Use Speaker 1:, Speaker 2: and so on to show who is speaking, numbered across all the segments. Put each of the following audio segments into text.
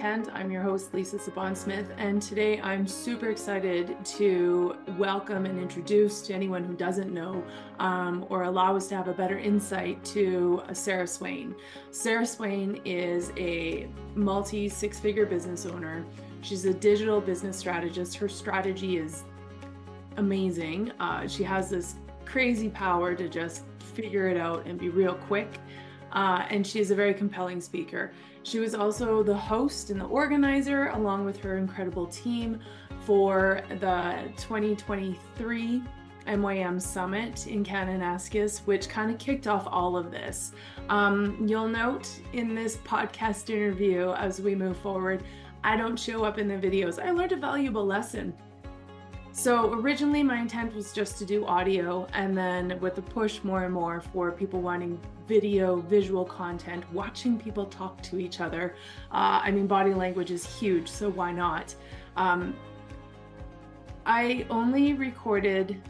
Speaker 1: Content. I'm your host, Lisa Szabon Smith, and today I'm super excited to welcome and introduce to anyone who doesn't know um, or allow us to have a better insight to uh, Sarah Swain. Sarah Swain is a multi six figure business owner. She's a digital business strategist. Her strategy is amazing. Uh, she has this crazy power to just figure it out and be real quick. Uh, and she's a very compelling speaker. She was also the host and the organizer, along with her incredible team, for the 2023 MYM Summit in Kananaskis, which kind of kicked off all of this. Um, you'll note in this podcast interview as we move forward, I don't show up in the videos. I learned a valuable lesson so originally my intent was just to do audio and then with the push more and more for people wanting video, visual content, watching people talk to each other. Uh, I mean, body language is huge, so why not? Um, I only recorded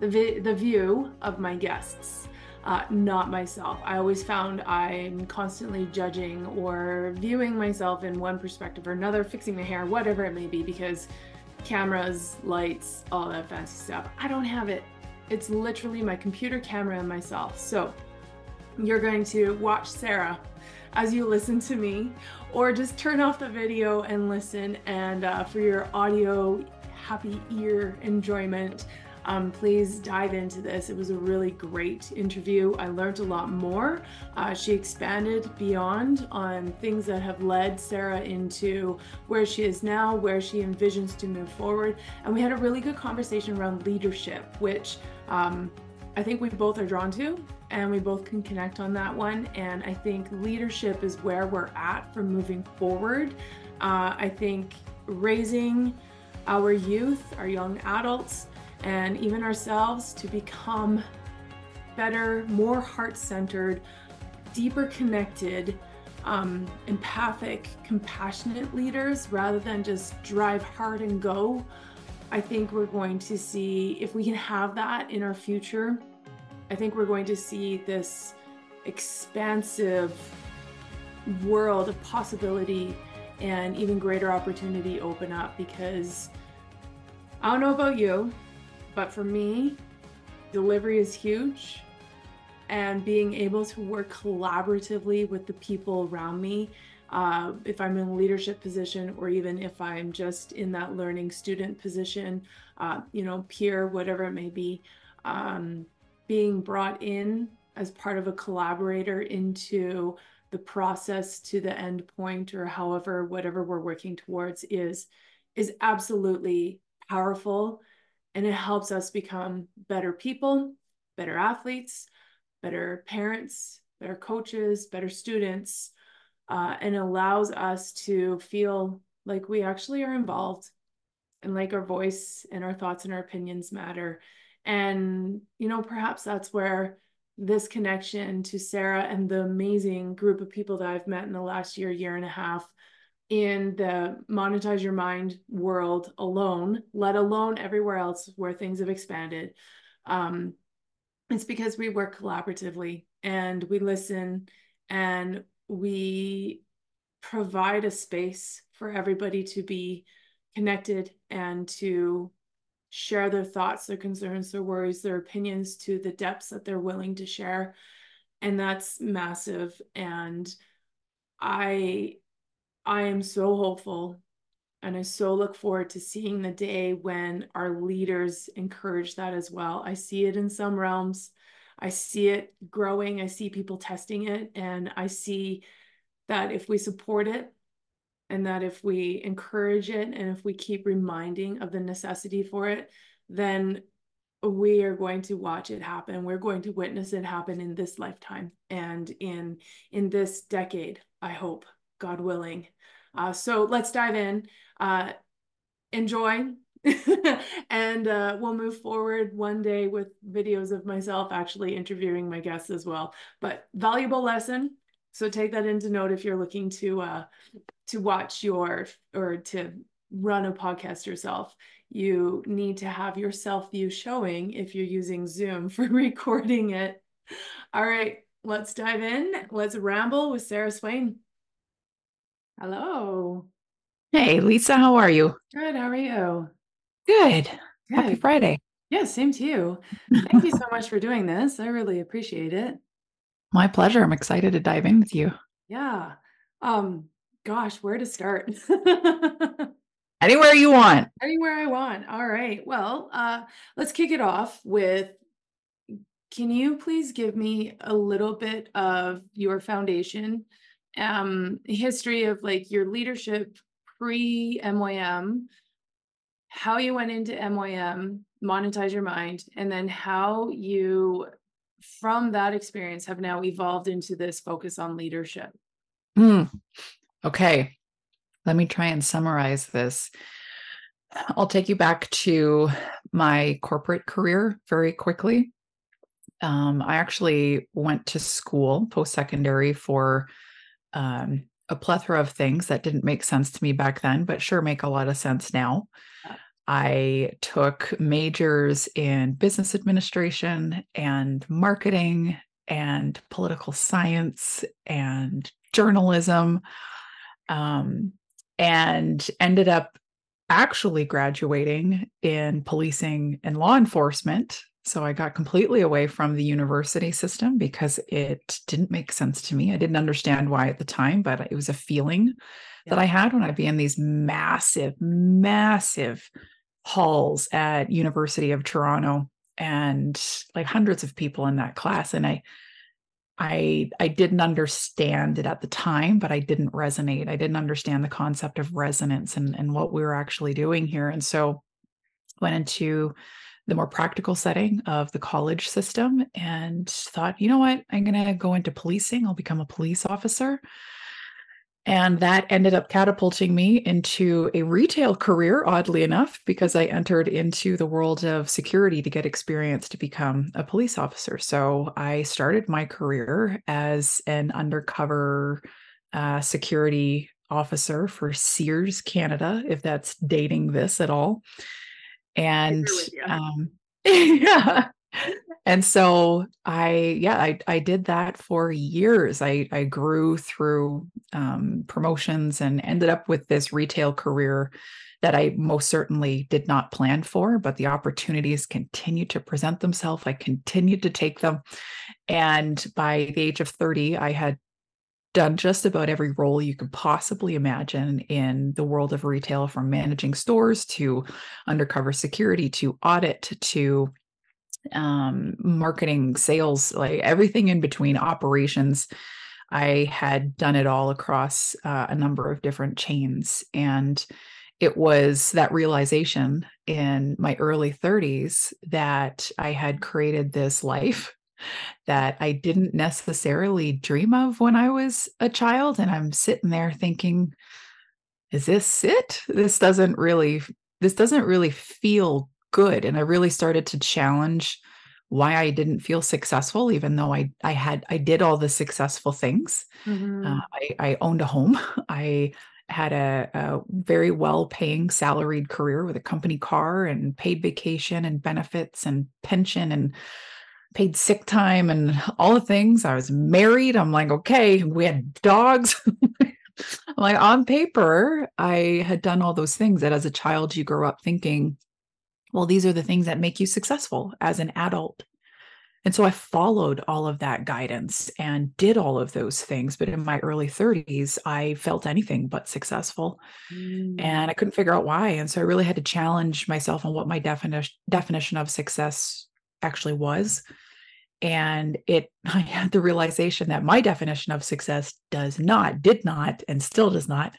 Speaker 1: the, vi- the view of my guests. Uh, not myself. I always found I'm constantly judging or viewing myself in one perspective or another, fixing my hair, whatever it may be, because cameras, lights, all that fancy stuff. I don't have it. It's literally my computer camera and myself. So you're going to watch Sarah as you listen to me, or just turn off the video and listen. And uh, for your audio happy ear enjoyment, um, please dive into this. It was a really great interview. I learned a lot more. Uh, she expanded beyond on things that have led Sarah into where she is now, where she envisions to move forward. And we had a really good conversation around leadership, which um, I think we both are drawn to, and we both can connect on that one. And I think leadership is where we're at for moving forward. Uh, I think raising our youth, our young adults, and even ourselves to become better, more heart centered, deeper connected, um, empathic, compassionate leaders rather than just drive hard and go. I think we're going to see, if we can have that in our future, I think we're going to see this expansive world of possibility and even greater opportunity open up because I don't know about you, but for me, delivery is huge. And being able to work collaboratively with the people around me, uh, if I'm in a leadership position or even if I'm just in that learning student position, uh, you know, peer, whatever it may be, um, being brought in as part of a collaborator into the process to the end point or however whatever we're working towards is is absolutely powerful and it helps us become better people, better athletes, better parents, better coaches, better students, uh, and allows us to feel like we actually are involved and like our voice and our thoughts and our opinions matter. And, you know, perhaps that's where this connection to Sarah and the amazing group of people that I've met in the last year, year and a half in the monetize your mind world alone, let alone everywhere else where things have expanded. Um, it's because we work collaboratively and we listen and we provide a space for everybody to be connected and to share their thoughts, their concerns, their worries, their opinions to the depths that they're willing to share. And that's massive. And I I am so hopeful and I so look forward to seeing the day when our leaders encourage that as well. I see it in some realms. I see it growing. I see people testing it. And I see that if we support it and that if we encourage it and if we keep reminding of the necessity for it, then we are going to watch it happen. We're going to witness it happen in this lifetime and in in this decade, I hope. God willing. Uh, so let's dive in. Uh, enjoy. and uh, we'll move forward one day with videos of myself actually interviewing my guests as well. But valuable lesson. So take that into note if you're looking to uh, to watch your or to run a podcast yourself. You need to have your self view showing if you're using Zoom for recording it. All right, let's dive in. Let's ramble with Sarah Swain. Hello.
Speaker 2: Hey, Lisa, how are you?
Speaker 1: Good. How are you?
Speaker 2: Good. Happy Friday.
Speaker 1: Yeah, same to you. Thank you so much for doing this. I really appreciate it.
Speaker 2: My pleasure. I'm excited to dive in with you.
Speaker 1: Yeah. Um, gosh, where to start?
Speaker 2: Anywhere you want.
Speaker 1: Anywhere I want. All right. Well, uh, let's kick it off with can you please give me a little bit of your foundation, um, history of like your leadership pre MYM, how you went into MYM, monetize your mind, and then how you, from that experience, have now evolved into this focus on leadership.
Speaker 2: Hmm. Okay. Let me try and summarize this. I'll take you back to my corporate career very quickly. Um, I actually went to school post secondary for um, a plethora of things that didn't make sense to me back then, but sure make a lot of sense now. I took majors in business administration and marketing and political science and journalism um, and ended up actually graduating in policing and law enforcement. So I got completely away from the university system because it didn't make sense to me. I didn't understand why at the time, but it was a feeling yeah. that I had when I'd be in these massive, massive halls at University of Toronto and like hundreds of people in that class and I I I didn't understand it at the time, but I didn't resonate. I didn't understand the concept of resonance and, and what we were actually doing here. And so went into the more practical setting of the college system and thought, you know what, I'm gonna go into policing. I'll become a police officer. And that ended up catapulting me into a retail career, oddly enough, because I entered into the world of security to get experience to become a police officer. So I started my career as an undercover uh, security officer for Sears Canada, if that's dating this at all. And um, yeah, and so i yeah i, I did that for years. I i grew through um, promotions and ended up with this retail career that i most certainly did not plan for but the opportunities continued to present themselves. I continued to take them. And by the age of 30 i had done just about every role you could possibly imagine in the world of retail from managing stores to undercover security to audit to um, marketing, sales, like everything in between operations. I had done it all across uh, a number of different chains. And it was that realization in my early 30s that I had created this life that I didn't necessarily dream of when I was a child. And I'm sitting there thinking, is this it? This doesn't really, this doesn't really feel good. And I really started to challenge why I didn't feel successful, even though I I had I did all the successful things. Mm-hmm. Uh, I, I owned a home. I had a, a very well paying salaried career with a company car and paid vacation and benefits and pension and paid sick time and all the things. I was married. I'm like, okay, we had dogs. like on paper, I had done all those things that as a child you grow up thinking well, these are the things that make you successful as an adult. And so I followed all of that guidance and did all of those things. But in my early 30s, I felt anything but successful. Mm. And I couldn't figure out why. And so I really had to challenge myself on what my definition definition of success actually was. And it I had the realization that my definition of success does not, did not, and still does not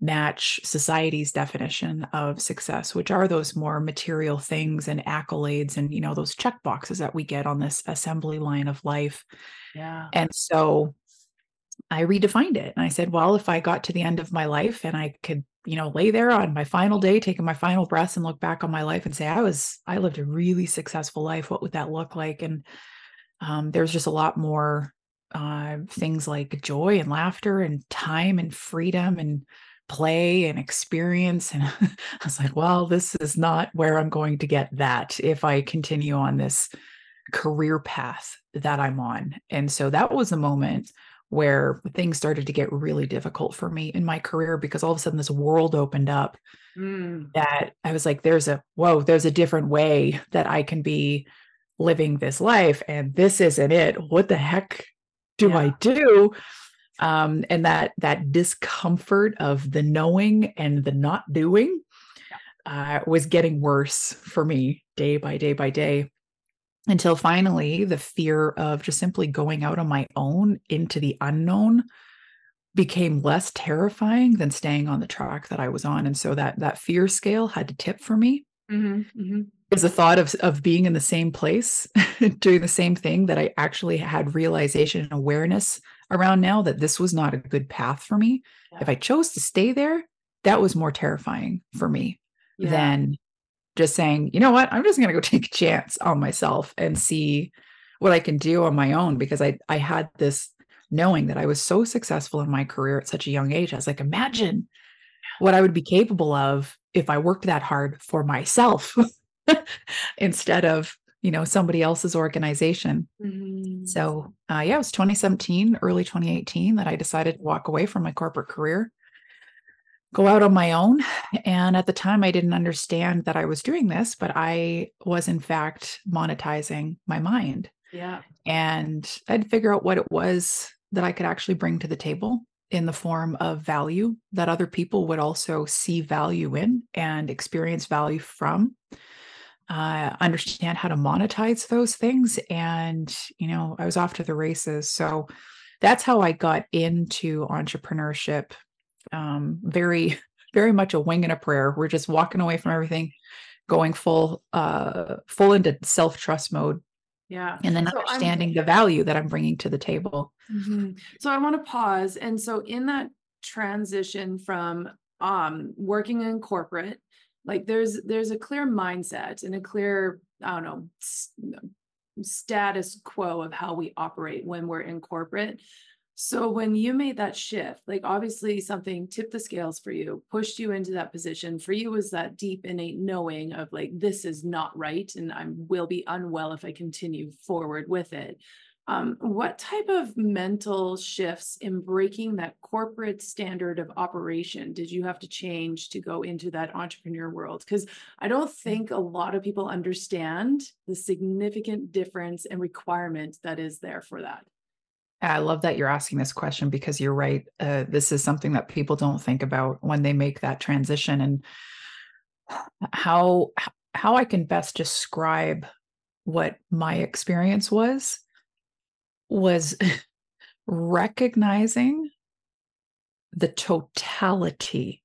Speaker 2: match society's definition of success which are those more material things and accolades and you know those check boxes that we get on this assembly line of life.
Speaker 1: Yeah.
Speaker 2: And so i redefined it. And i said well if i got to the end of my life and i could you know lay there on my final day taking my final breaths and look back on my life and say i was i lived a really successful life what would that look like? And um, there's just a lot more uh, things like joy and laughter and time and freedom and play and experience. And I was like, well, this is not where I'm going to get that if I continue on this career path that I'm on. And so that was a moment where things started to get really difficult for me in my career because all of a sudden this world opened up mm. that I was like, there's a whoa, there's a different way that I can be living this life. And this isn't it. What the heck do yeah. I do? Um, and that that discomfort of the knowing and the not doing uh, was getting worse for me day by day by day until finally the fear of just simply going out on my own into the unknown became less terrifying than staying on the track that I was on. And so that that fear scale had to tip for me. Mm-hmm, mm-hmm. Is the thought of of being in the same place, doing the same thing that I actually had realization and awareness around now that this was not a good path for me. Yeah. If I chose to stay there, that was more terrifying for me yeah. than just saying, you know what, I'm just going to go take a chance on myself and see what I can do on my own because I I had this knowing that I was so successful in my career at such a young age. I was like, imagine what I would be capable of if I worked that hard for myself instead of you know somebody else's organization. Mm-hmm. So uh, yeah, it was 2017, early 2018 that I decided to walk away from my corporate career go out on my own. And at the time, I didn't understand that I was doing this, but I was, in fact, monetizing my mind.
Speaker 1: Yeah.
Speaker 2: And I'd figure out what it was that I could actually bring to the table in the form of value that other people would also see value in and experience value from. Uh, understand how to monetize those things. And, you know, I was off to the races. So that's how I got into entrepreneurship um, very, very much a wing and a prayer. We're just walking away from everything, going full, uh, full into self trust mode.
Speaker 1: Yeah.
Speaker 2: And then so understanding I'm, the value that I'm bringing to the table.
Speaker 1: Mm-hmm. So I want to pause. And so in that transition from um, working in corporate, like there's there's a clear mindset and a clear I don't know status quo of how we operate when we're in corporate. So when you made that shift, like obviously something tipped the scales for you, pushed you into that position. For you was that deep innate knowing of like this is not right and I will be unwell if I continue forward with it. Um, what type of mental shifts in breaking that corporate standard of operation did you have to change to go into that entrepreneur world? Because I don't mm. think a lot of people understand the significant difference and requirement that is there for that.
Speaker 2: I love that you're asking this question because you're right. Uh, this is something that people don't think about when they make that transition, and how how I can best describe what my experience was was recognizing the totality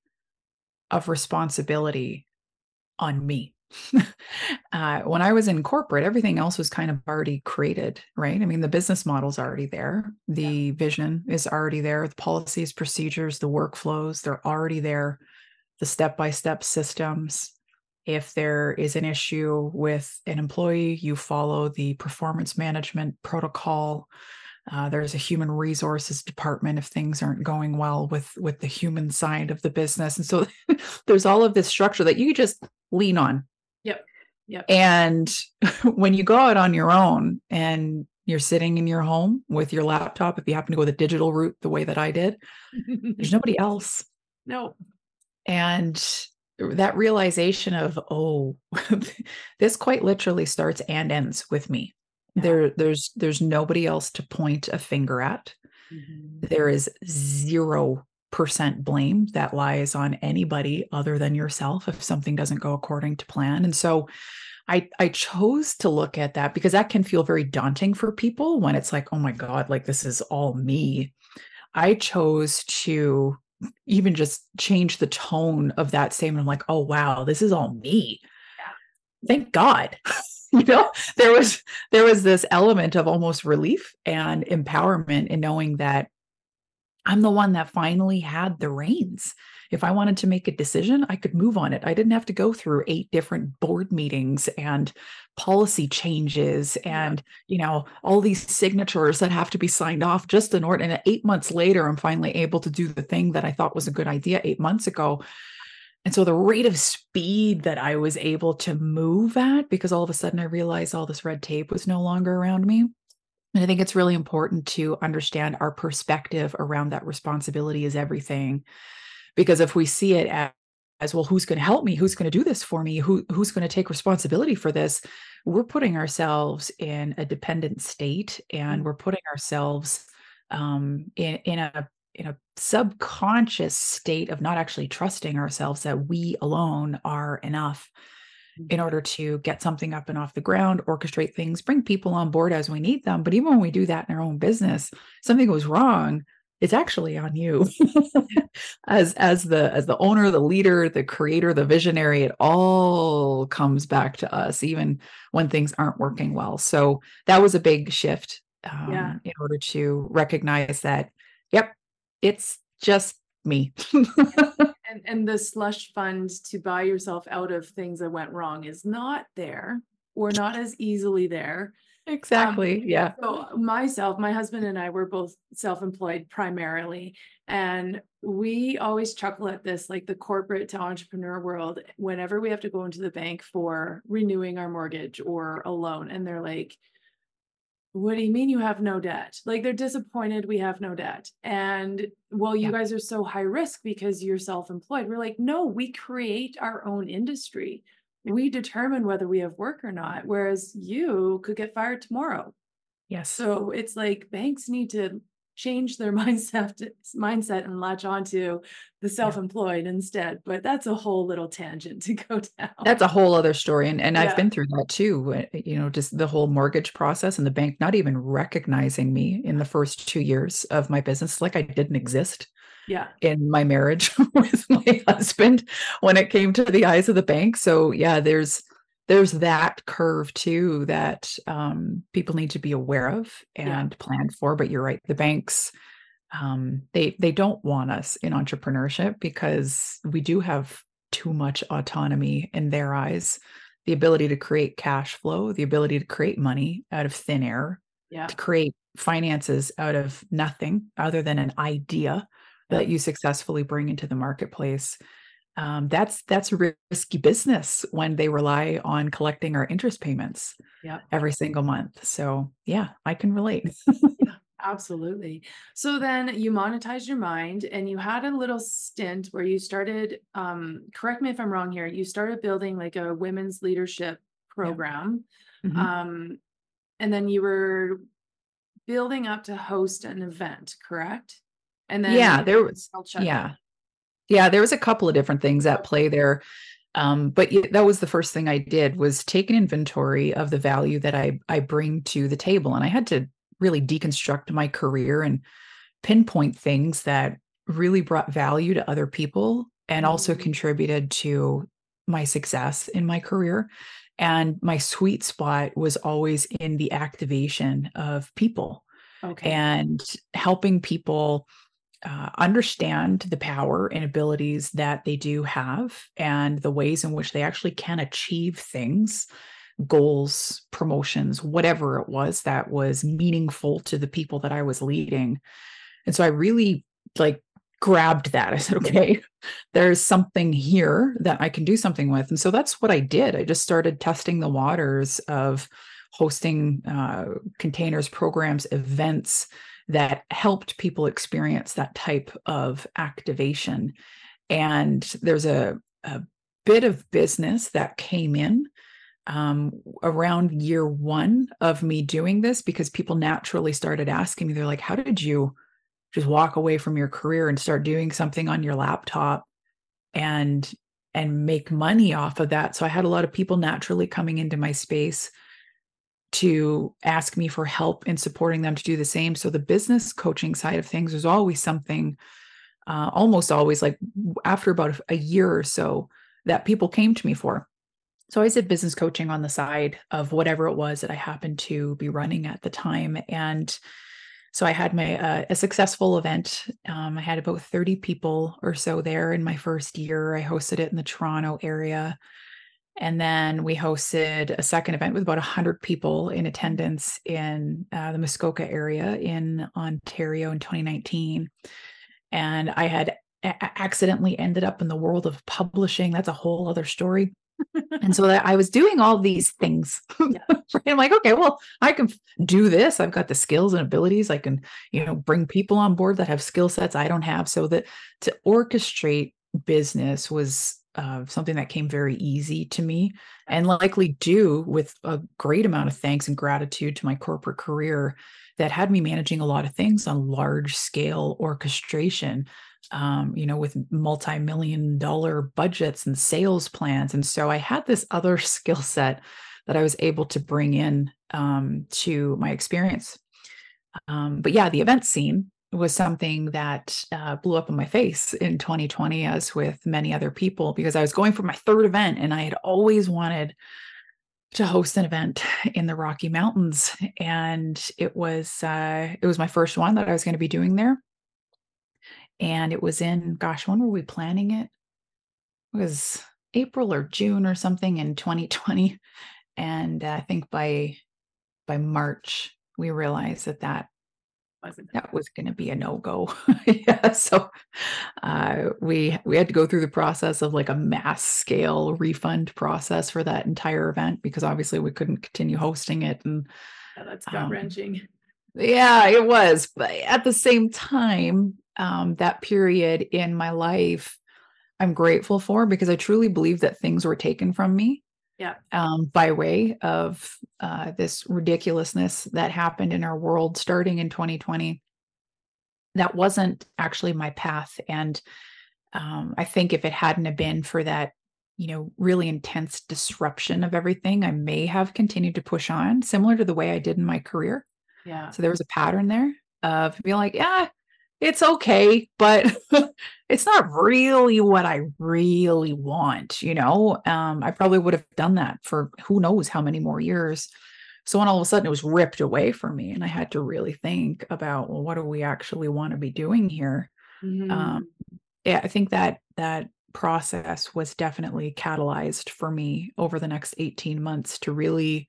Speaker 2: of responsibility on me uh, when I was in corporate, everything else was kind of already created, right? I mean, the business model's already there, the yeah. vision is already there, the policies, procedures, the workflows, they're already there, the step by step systems. If there is an issue with an employee, you follow the performance management protocol. Uh, there's a human resources department if things aren't going well with with the human side of the business, and so there's all of this structure that you just lean on
Speaker 1: Yep. Yep.
Speaker 2: And when you go out on your own and you're sitting in your home with your laptop, if you happen to go the digital route the way that I did, there's nobody else.
Speaker 1: No.
Speaker 2: And that realization of, oh, this quite literally starts and ends with me. Yeah. There, there's there's nobody else to point a finger at. Mm-hmm. There is zero percent blame that lies on anybody other than yourself if something doesn't go according to plan. And so I I chose to look at that because that can feel very daunting for people when it's like, oh my God, like this is all me. I chose to even just change the tone of that statement. I'm like, oh wow, this is all me. Yeah. Thank God. you know, there was there was this element of almost relief and empowerment in knowing that I'm the one that finally had the reins. If I wanted to make a decision, I could move on it. I didn't have to go through eight different board meetings and policy changes and, you know, all these signatures that have to be signed off just in order. And eight months later, I'm finally able to do the thing that I thought was a good idea eight months ago. And so the rate of speed that I was able to move at, because all of a sudden I realized all this red tape was no longer around me, And I think it's really important to understand our perspective around that responsibility is everything. Because if we see it as, as well, who's going to help me? Who's going to do this for me? Who, who's going to take responsibility for this? We're putting ourselves in a dependent state and we're putting ourselves um, in, in a in a subconscious state of not actually trusting ourselves that we alone are enough in order to get something up and off the ground, orchestrate things, bring people on board as we need them. But even when we do that in our own business, something goes wrong, it's actually on you as as the as the owner the leader the creator the visionary it all comes back to us even when things aren't working well so that was a big shift um, yeah. in order to recognize that yep it's just me
Speaker 1: and and the slush fund to buy yourself out of things that went wrong is not there or not as easily there.
Speaker 2: Exactly um, yeah.
Speaker 1: so myself my husband and i were both self-employed primarily and we always chuckle at this like the corporate to entrepreneur world whenever we have to go into the bank for renewing our mortgage or a loan and they're like what do you mean you have no debt? Like they're disappointed we have no debt. And well, you yeah. guys are so high risk because you're self employed. We're like, no, we create our own industry. We determine whether we have work or not. Whereas you could get fired tomorrow.
Speaker 2: Yes.
Speaker 1: So it's like banks need to change their mindset mindset and latch onto the self-employed yeah. instead but that's a whole little tangent to go down
Speaker 2: that's a whole other story and, and yeah. i've been through that too you know just the whole mortgage process and the bank not even recognizing me in the first two years of my business like i didn't exist
Speaker 1: yeah
Speaker 2: in my marriage with my husband when it came to the eyes of the bank so yeah there's there's that curve too that um, people need to be aware of and yeah. plan for. But you're right, the banks um, they they don't want us in entrepreneurship because we do have too much autonomy in their eyes. The ability to create cash flow, the ability to create money out of thin air,
Speaker 1: yeah.
Speaker 2: to create finances out of nothing other than an idea that you successfully bring into the marketplace um, that's that's a risky business when they rely on collecting our interest payments
Speaker 1: yep.
Speaker 2: every single month. So yeah, I can relate.
Speaker 1: yeah, absolutely. So then you monetized your mind and you had a little stint where you started, um, correct me if I'm wrong here, you started building like a women's leadership program. Yeah. Mm-hmm. Um, and then you were building up to host an event, correct?
Speaker 2: And then yeah, there was yeah. Yeah, there was a couple of different things at play there. Um, but that was the first thing I did was take an inventory of the value that I I bring to the table, and I had to really deconstruct my career and pinpoint things that really brought value to other people and also mm-hmm. contributed to my success in my career. And my sweet spot was always in the activation of people
Speaker 1: okay.
Speaker 2: and helping people uh, understand the power and abilities that they do have and the ways in which they actually can achieve things goals promotions whatever it was that was meaningful to the people that i was leading. And so i really like grabbed that. I said okay there's something here that i can do something with. And so that's what i did. I just started testing the waters of hosting uh, containers programs events that helped people experience that type of activation. And there's a, a bit of business that came in um, around year one of me doing this because people naturally started asking me, they're like, How did you just walk away from your career and start doing something on your laptop and and make money off of that so i had a lot of people naturally coming into my space to ask me for help in supporting them to do the same. So the business coaching side of things was always something, uh, almost always like after about a year or so that people came to me for. So I did business coaching on the side of whatever it was that I happened to be running at the time. And so I had my uh, a successful event. Um, I had about 30 people or so there in my first year. I hosted it in the Toronto area. And then we hosted a second event with about 100 people in attendance in uh, the Muskoka area in Ontario in 2019. And I had a- accidentally ended up in the world of publishing. That's a whole other story. and so that I was doing all these things. Yeah. I'm like, okay, well, I can do this. I've got the skills and abilities. I can, you know, bring people on board that have skill sets I don't have. So that to orchestrate business was uh, something that came very easy to me and likely due with a great amount of thanks and gratitude to my corporate career that had me managing a lot of things on large scale orchestration um, you know, with multi-million dollar budgets and sales plans. And so I had this other skill set that I was able to bring in um, to my experience. Um, but yeah, the event scene was something that uh, blew up in my face in 2020, as with many other people, because I was going for my third event and I had always wanted to host an event in the Rocky Mountains, and it was uh, it was my first one that I was going to be doing there. And it was in gosh when were we planning it? It was april or june or something in 2020 and uh, i think by by march we realized that that that was going to be a no-go. Yeah so uh, we we had to go through the process of like a mass scale refund process for that entire event because obviously we couldn't continue hosting it and
Speaker 1: yeah, that's gut wrenching um,
Speaker 2: yeah it was but at the same time um, that period in my life I'm grateful for because I truly believe that things were taken from me.
Speaker 1: Yeah.
Speaker 2: Um, by way of uh, this ridiculousness that happened in our world starting in 2020. That wasn't actually my path. And um, I think if it hadn't have been for that, you know, really intense disruption of everything, I may have continued to push on, similar to the way I did in my career.
Speaker 1: Yeah.
Speaker 2: So there was a pattern there of being like, yeah, it's okay, but it's not really what I really want, you know? Um, I probably would have done that for who knows how many more years. So when all of a sudden it was ripped away from me and I had to really think about, well, what do we actually want to be doing here? Mm-hmm. Um, yeah, I think that that process was definitely catalyzed for me over the next 18 months to really,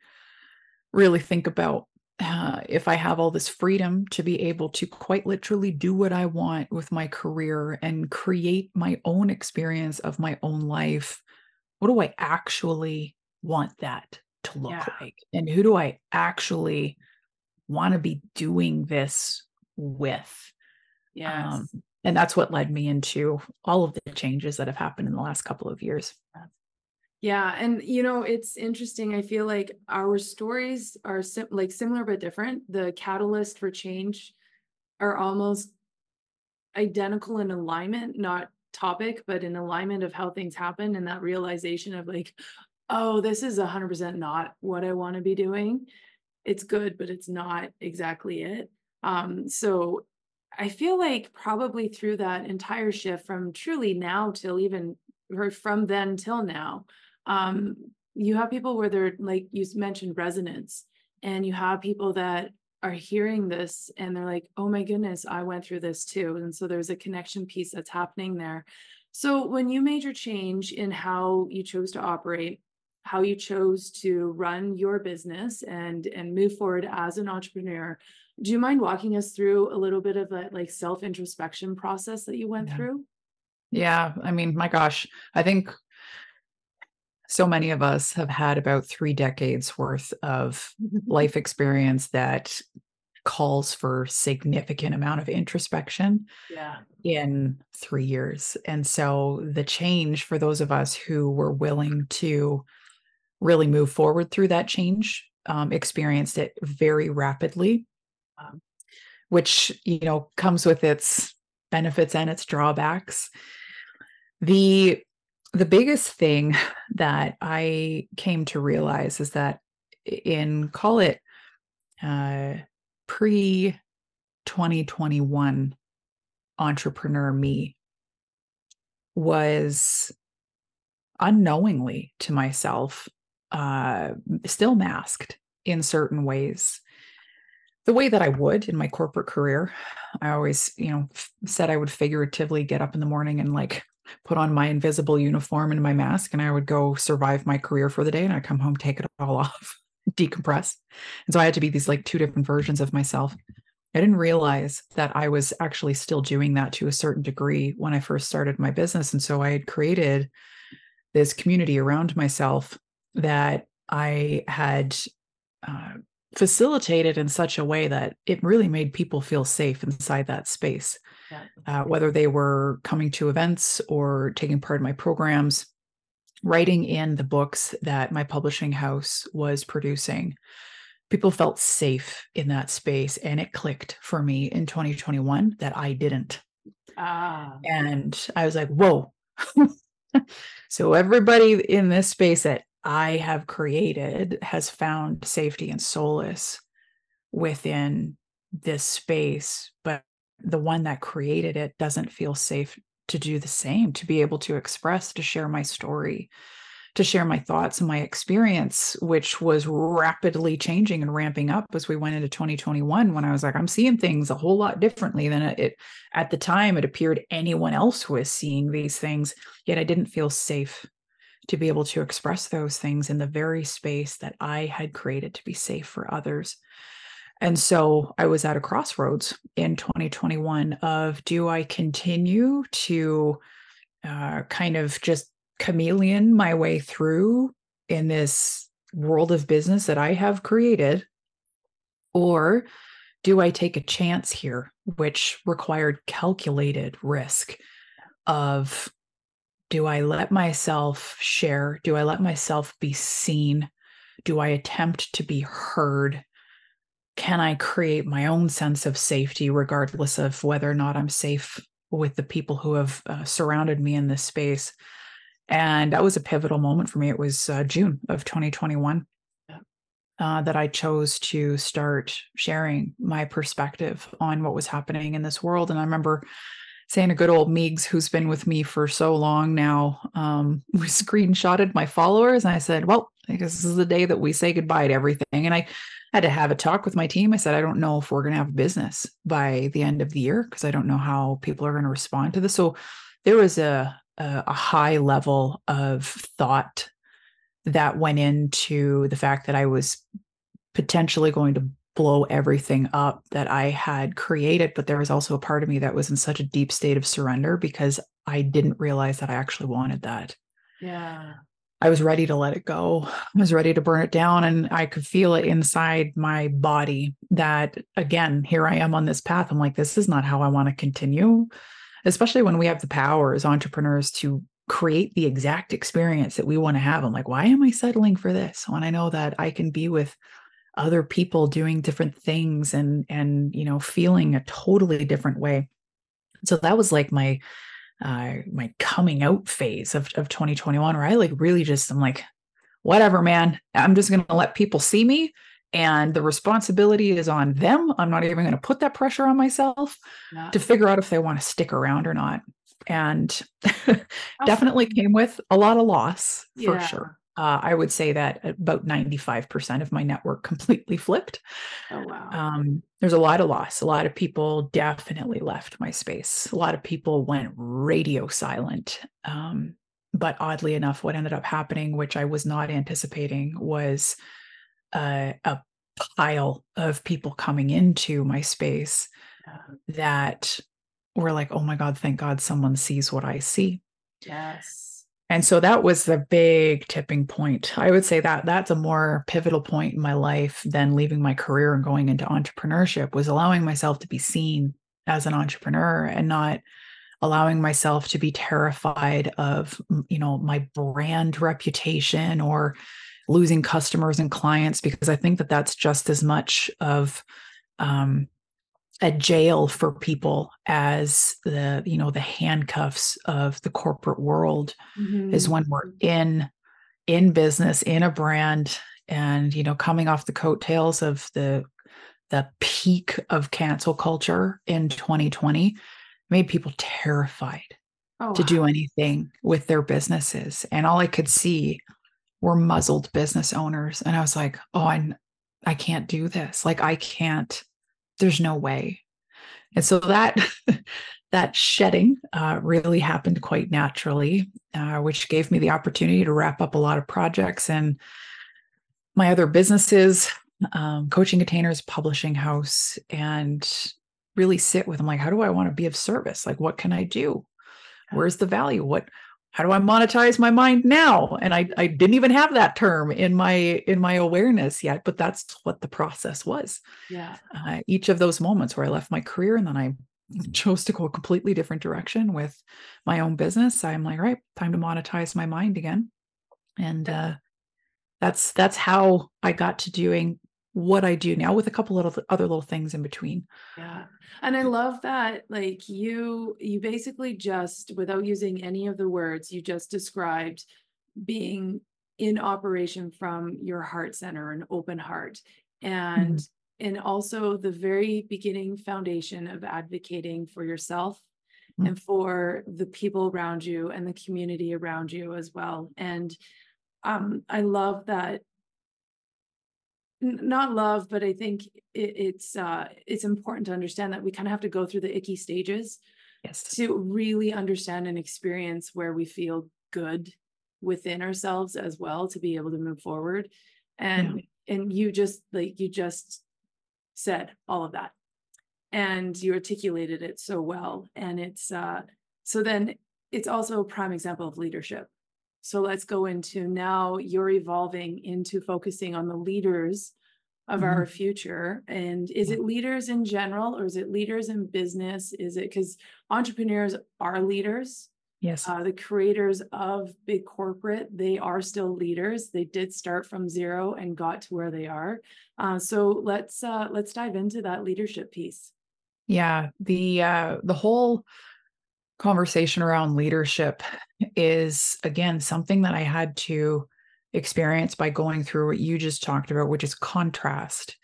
Speaker 2: really think about uh, if I have all this freedom to be able to quite literally do what I want with my career and create my own experience of my own life, what do I actually want that to look yeah. like? And who do I actually want to be doing this with?
Speaker 1: Yeah. Um,
Speaker 2: and that's what led me into all of the changes that have happened in the last couple of years.
Speaker 1: Yeah, and you know, it's interesting. I feel like our stories are sim- like similar but different. The catalyst for change are almost identical in alignment, not topic, but in alignment of how things happen and that realization of like, oh, this is 100% not what I want to be doing. It's good, but it's not exactly it. Um, so I feel like probably through that entire shift from truly now till even or from then till now, um, you have people where they're like you mentioned resonance, and you have people that are hearing this and they're like, oh my goodness, I went through this too. And so there's a connection piece that's happening there. So when you made your change in how you chose to operate, how you chose to run your business and and move forward as an entrepreneur, do you mind walking us through a little bit of that like self introspection process that you went
Speaker 2: yeah.
Speaker 1: through?
Speaker 2: Yeah, I mean, my gosh, I think so many of us have had about three decades worth of life experience that calls for significant amount of introspection
Speaker 1: yeah.
Speaker 2: in three years. And so the change for those of us who were willing to really move forward through that change um, experienced it very rapidly um, which you know comes with its benefits and its drawbacks. The the biggest thing that I came to realize is that in call it uh, pre 2021 entrepreneur me was unknowingly to myself uh, still masked in certain ways the way that I would in my corporate career. I always, you know, f- said I would figuratively get up in the morning and like put on my invisible uniform and my mask and I would go survive my career for the day and I'd come home, take it all off, decompress. And so I had to be these like two different versions of myself. I didn't realize that I was actually still doing that to a certain degree when I first started my business. And so I had created this community around myself that I had uh, facilitated in such a way that it really made people feel safe inside that space. Yeah. Uh, whether they were coming to events or taking part in my programs, writing in the books that my publishing house was producing, people felt safe in that space. And it clicked for me in 2021 that I didn't. Ah. And I was like, whoa. so everybody in this space that I have created has found safety and solace within this space, but the one that created it doesn't feel safe to do the same, to be able to express, to share my story, to share my thoughts and my experience, which was rapidly changing and ramping up as we went into 2021. When I was like, I'm seeing things a whole lot differently than it at the time it appeared anyone else was seeing these things, yet I didn't feel safe to be able to express those things in the very space that I had created to be safe for others. And so I was at a crossroads in 2021 of do I continue to uh, kind of just chameleon my way through in this world of business that I have created? Or do I take a chance here, which required calculated risk of do I let myself share? Do I let myself be seen? Do I attempt to be heard? Can I create my own sense of safety, regardless of whether or not I'm safe with the people who have uh, surrounded me in this space? And that was a pivotal moment for me. It was uh, June of 2021 uh, that I chose to start sharing my perspective on what was happening in this world. And I remember saying a good old Meigs, who's been with me for so long now, um, we screenshotted my followers and I said, Well, I guess this is the day that we say goodbye to everything. And I had to have a talk with my team. I said, I don't know if we're going to have a business by the end of the year because I don't know how people are going to respond to this. So there was a, a, a high level of thought that went into the fact that I was potentially going to blow everything up that I had created. But there was also a part of me that was in such a deep state of surrender because I didn't realize that I actually wanted that.
Speaker 1: Yeah.
Speaker 2: I was ready to let it go. I was ready to burn it down. And I could feel it inside my body that, again, here I am on this path. I'm like, this is not how I want to continue, especially when we have the power as entrepreneurs to create the exact experience that we want to have. I'm like, why am I settling for this when I know that I can be with other people doing different things and and you know feeling a totally different way. So that was like my uh my coming out phase of, of 2021 where i like really just i'm like whatever man. I'm just going to let people see me and the responsibility is on them. I'm not even going to put that pressure on myself yeah. to figure out if they want to stick around or not. And definitely came with a lot of loss for yeah. sure uh, I would say that about 95% of my network completely flipped.
Speaker 1: Oh, wow.
Speaker 2: Um, there's a lot of loss. A lot of people definitely left my space. A lot of people went radio silent. Um, but oddly enough, what ended up happening, which I was not anticipating, was uh, a pile of people coming into my space that were like, oh my God, thank God someone sees what I see.
Speaker 1: Yes
Speaker 2: and so that was the big tipping point. I would say that that's a more pivotal point in my life than leaving my career and going into entrepreneurship was allowing myself to be seen as an entrepreneur and not allowing myself to be terrified of you know my brand reputation or losing customers and clients because I think that that's just as much of um, a jail for people as the you know the handcuffs of the corporate world mm-hmm. is when we're in in business in a brand and you know coming off the coattails of the the peak of cancel culture in 2020 made people terrified oh, to do anything with their businesses and all i could see were muzzled business owners and i was like oh i i can't do this like i can't there's no way. And so that that shedding uh, really happened quite naturally, uh, which gave me the opportunity to wrap up a lot of projects and my other businesses, um, coaching containers, publishing house, and really sit with them like, how do I want to be of service? Like, what can I do? Where's the value? What how do I monetize my mind now? And I, I didn't even have that term in my in my awareness yet, but that's what the process was.
Speaker 1: Yeah.
Speaker 2: Uh, each of those moments where I left my career and then I chose to go a completely different direction with my own business, I'm like, right, time to monetize my mind again. And uh, that's that's how I got to doing what I do now with a couple of other little things in between.
Speaker 1: Yeah. And I love that like you you basically just without using any of the words you just described being in operation from your heart center an open heart and mm-hmm. and also the very beginning foundation of advocating for yourself mm-hmm. and for the people around you and the community around you as well and um I love that not love, but I think it, it's uh, it's important to understand that we kind of have to go through the icky stages
Speaker 2: yes.
Speaker 1: to really understand and experience where we feel good within ourselves as well to be able to move forward. And yeah. and you just like you just said all of that, and you articulated it so well. And it's uh, so then it's also a prime example of leadership so let's go into now you're evolving into focusing on the leaders of mm-hmm. our future. And is it leaders in general or is it leaders in business? Is it because entrepreneurs are leaders?
Speaker 2: Yes.
Speaker 1: Uh, the creators of big corporate, they are still leaders. They did start from zero and got to where they are. Uh, so let's uh, let's dive into that leadership piece.
Speaker 2: Yeah, the uh, the whole conversation around leadership is again something that I had to experience by going through what you just talked about, which is contrast.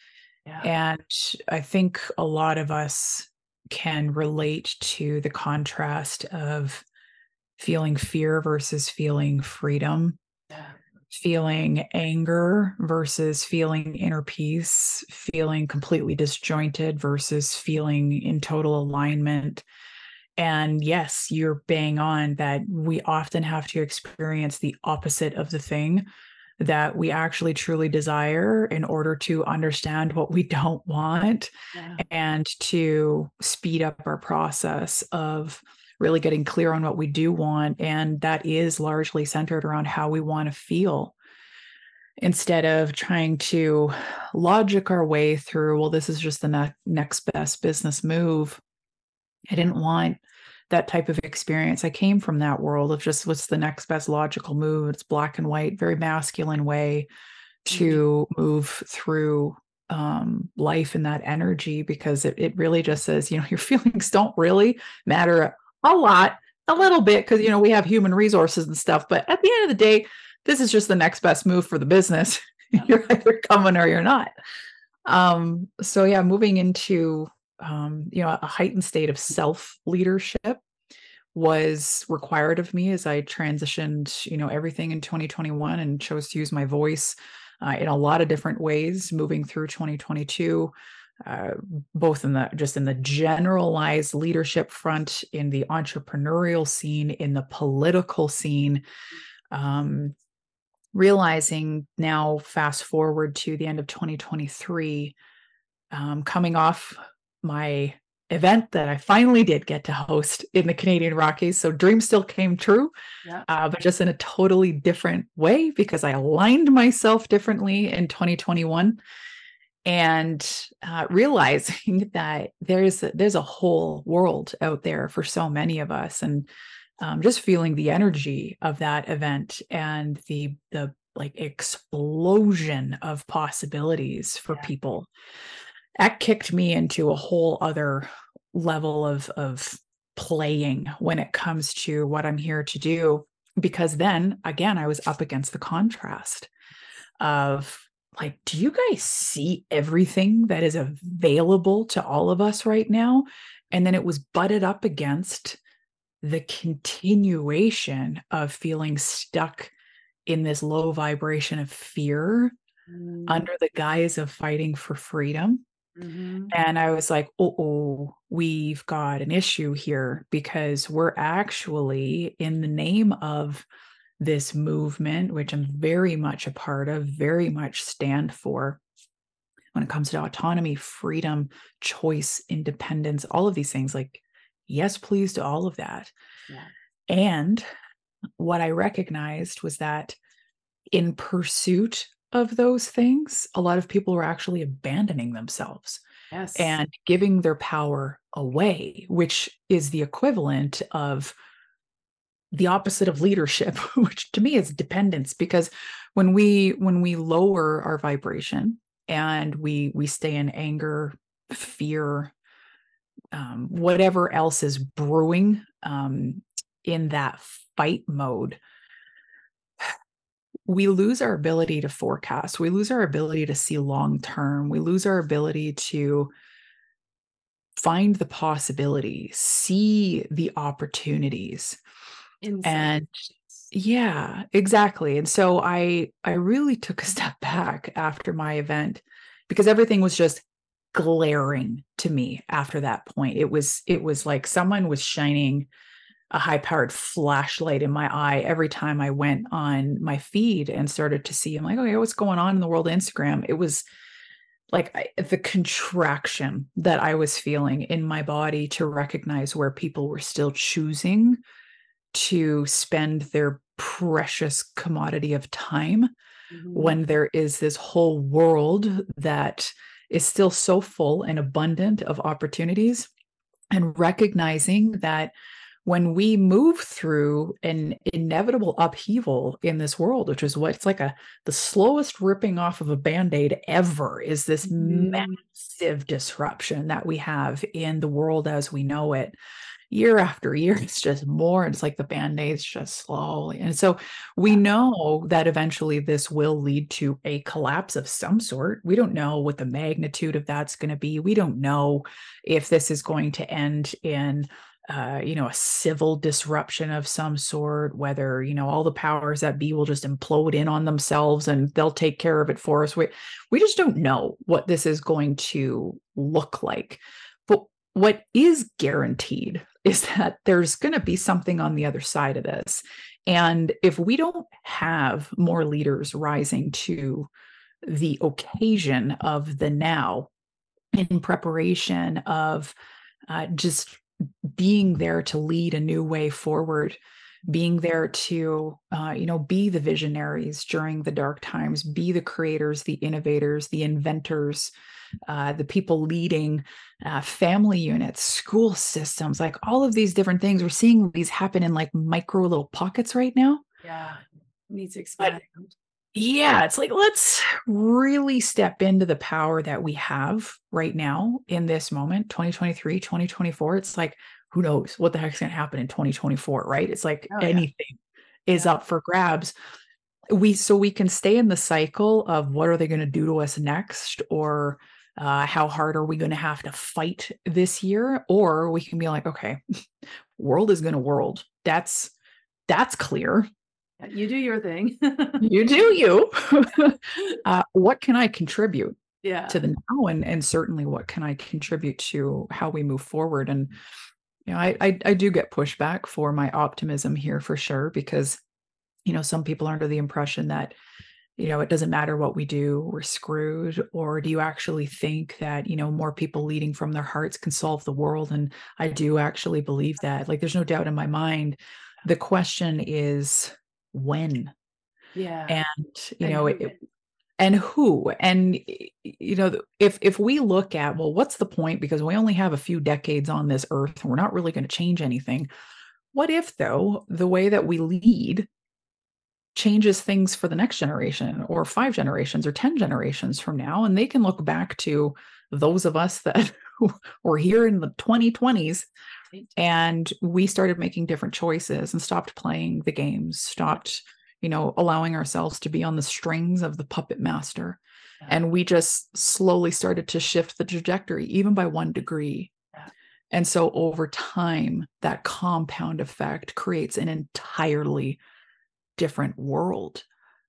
Speaker 2: Yeah. And I think a lot of us can relate to the contrast of feeling fear versus feeling freedom, yeah. feeling anger versus feeling inner peace, feeling completely disjointed versus feeling in total alignment and yes, you're bang on that we often have to experience the opposite of the thing that we actually truly desire in order to understand what we don't want yeah. and to speed up our process of really getting clear on what we do want. And that is largely centered around how we want to feel instead of trying to logic our way through, well, this is just the ne- next best business move. I didn't want that type of experience. I came from that world of just what's the next best logical move. It's black and white, very masculine way to mm-hmm. move through um, life and that energy because it, it really just says, you know, your feelings don't really matter a lot, a little bit, because, you know, we have human resources and stuff. But at the end of the day, this is just the next best move for the business. Yeah. you're either coming or you're not. Um, so yeah, moving into um, you know, a heightened state of self leadership was required of me as I transitioned, you know, everything in 2021 and chose to use my voice uh, in a lot of different ways moving through 2022. Uh, both in the just in the generalized leadership front, in the entrepreneurial scene, in the political scene, um, realizing now, fast forward to the end of 2023, um, coming off my event that I finally did get to host in the Canadian Rockies. So dream still came true, yeah. uh, but just in a totally different way because I aligned myself differently in 2021 and uh, realizing that there's a, there's a whole world out there for so many of us and um, just feeling the energy of that event and the the like explosion of possibilities for yeah. people that kicked me into a whole other level of of playing when it comes to what I'm here to do because then again I was up against the contrast of like do you guys see everything that is available to all of us right now and then it was butted up against the continuation of feeling stuck in this low vibration of fear mm. under the guise of fighting for freedom Mm-hmm. And I was like, oh, oh, we've got an issue here because we're actually in the name of this movement, which I'm very much a part of, very much stand for when it comes to autonomy, freedom, choice, independence, all of these things. Like, yes, please to all of that. Yeah. And what I recognized was that in pursuit of those things, a lot of people were actually abandoning themselves
Speaker 1: Yes.
Speaker 2: and giving their power away, which is the equivalent of the opposite of leadership, which to me is dependence because when we when we lower our vibration and we we stay in anger, fear, um, whatever else is brewing um, in that fight mode, we lose our ability to forecast. We lose our ability to see long term. We lose our ability to find the possibility, see the opportunities.
Speaker 1: Insight.
Speaker 2: And yeah, exactly. And so I I really took a step back after my event because everything was just glaring to me after that point. It was it was like someone was shining a high powered flashlight in my eye every time I went on my feed and started to see, I'm like, okay, what's going on in the world of Instagram? It was like I, the contraction that I was feeling in my body to recognize where people were still choosing to spend their precious commodity of time
Speaker 1: Mhm.
Speaker 2: when there is this whole world that is still so full and abundant of opportunities and recognizing that when we move through an inevitable upheaval in this world which is what it's like a the slowest ripping off of a band-aid ever is this
Speaker 1: Mhm.
Speaker 2: massive disruption that we have in the world as we know it year after year. It's just more it's like the band-aids just slowly. And so we know that eventually this will lead to a collapse of some sort. We don't know what the magnitude of that's going to be. We don't know if this is going to end in uh, you know, a civil disruption of some sort, whether, you know, all the powers that be will just implode in on themselves and they'll take care of it for us. We, we just don't know what this is going to look like. But what is guaranteed is that there's going to be something on the other side of this. And if we don't have more leaders rising to the occasion of the now in preparation of uh, just being there to lead a new way forward being there to uh, you know be the visionaries during the dark times be the creators the innovators the inventors uh, the people leading uh, family units school systems like all of these different things we're seeing these happen in like micro little pockets right now
Speaker 1: Yeah. Needs to expand.
Speaker 2: Yeah it's like let's really step into the power that we have right now in this moment 2023 2024 it's like who knows what the heck's going to happen in 2024 right? It's like
Speaker 1: Oh, yeah.
Speaker 2: anything is
Speaker 1: Yeah.
Speaker 2: up for grabs. We so we can stay in the cycle of what are they going to do to us next or uh, how hard are we going to have to fight this year? Or we can be like okay world is going to world. That's that's clear
Speaker 1: You do your thing.
Speaker 2: you do you. Uh, what can i contribute
Speaker 1: yeah.
Speaker 2: to the now and and certainly what can i contribute to how we move forward? And you know I, I i do get pushback for my optimism here for sure because you know some people are under the impression that you know it doesn't matter what we do we're screwed. Or do you actually think that you know more people leading from their hearts can solve the world? And i do actually believe that. Like there's no doubt in my mind. The question is when
Speaker 1: yeah.
Speaker 2: and you know it, and who and you know if if we look at well what's the point because we only have a few decades on this earth and we're not really going to change anything what if though the way that we lead changes things for the next generation or five generations or 10 generations from now and they can look back to those of us that were here in the 2020s
Speaker 1: Right.
Speaker 2: And we started making different choices and stopped playing the games stopped you know allowing ourselves to be on the strings of the puppet master
Speaker 1: Yeah.
Speaker 2: and we just slowly started to shift the trajectory even by one degree
Speaker 1: Yeah.
Speaker 2: and so over time that compound effect creates an entirely different world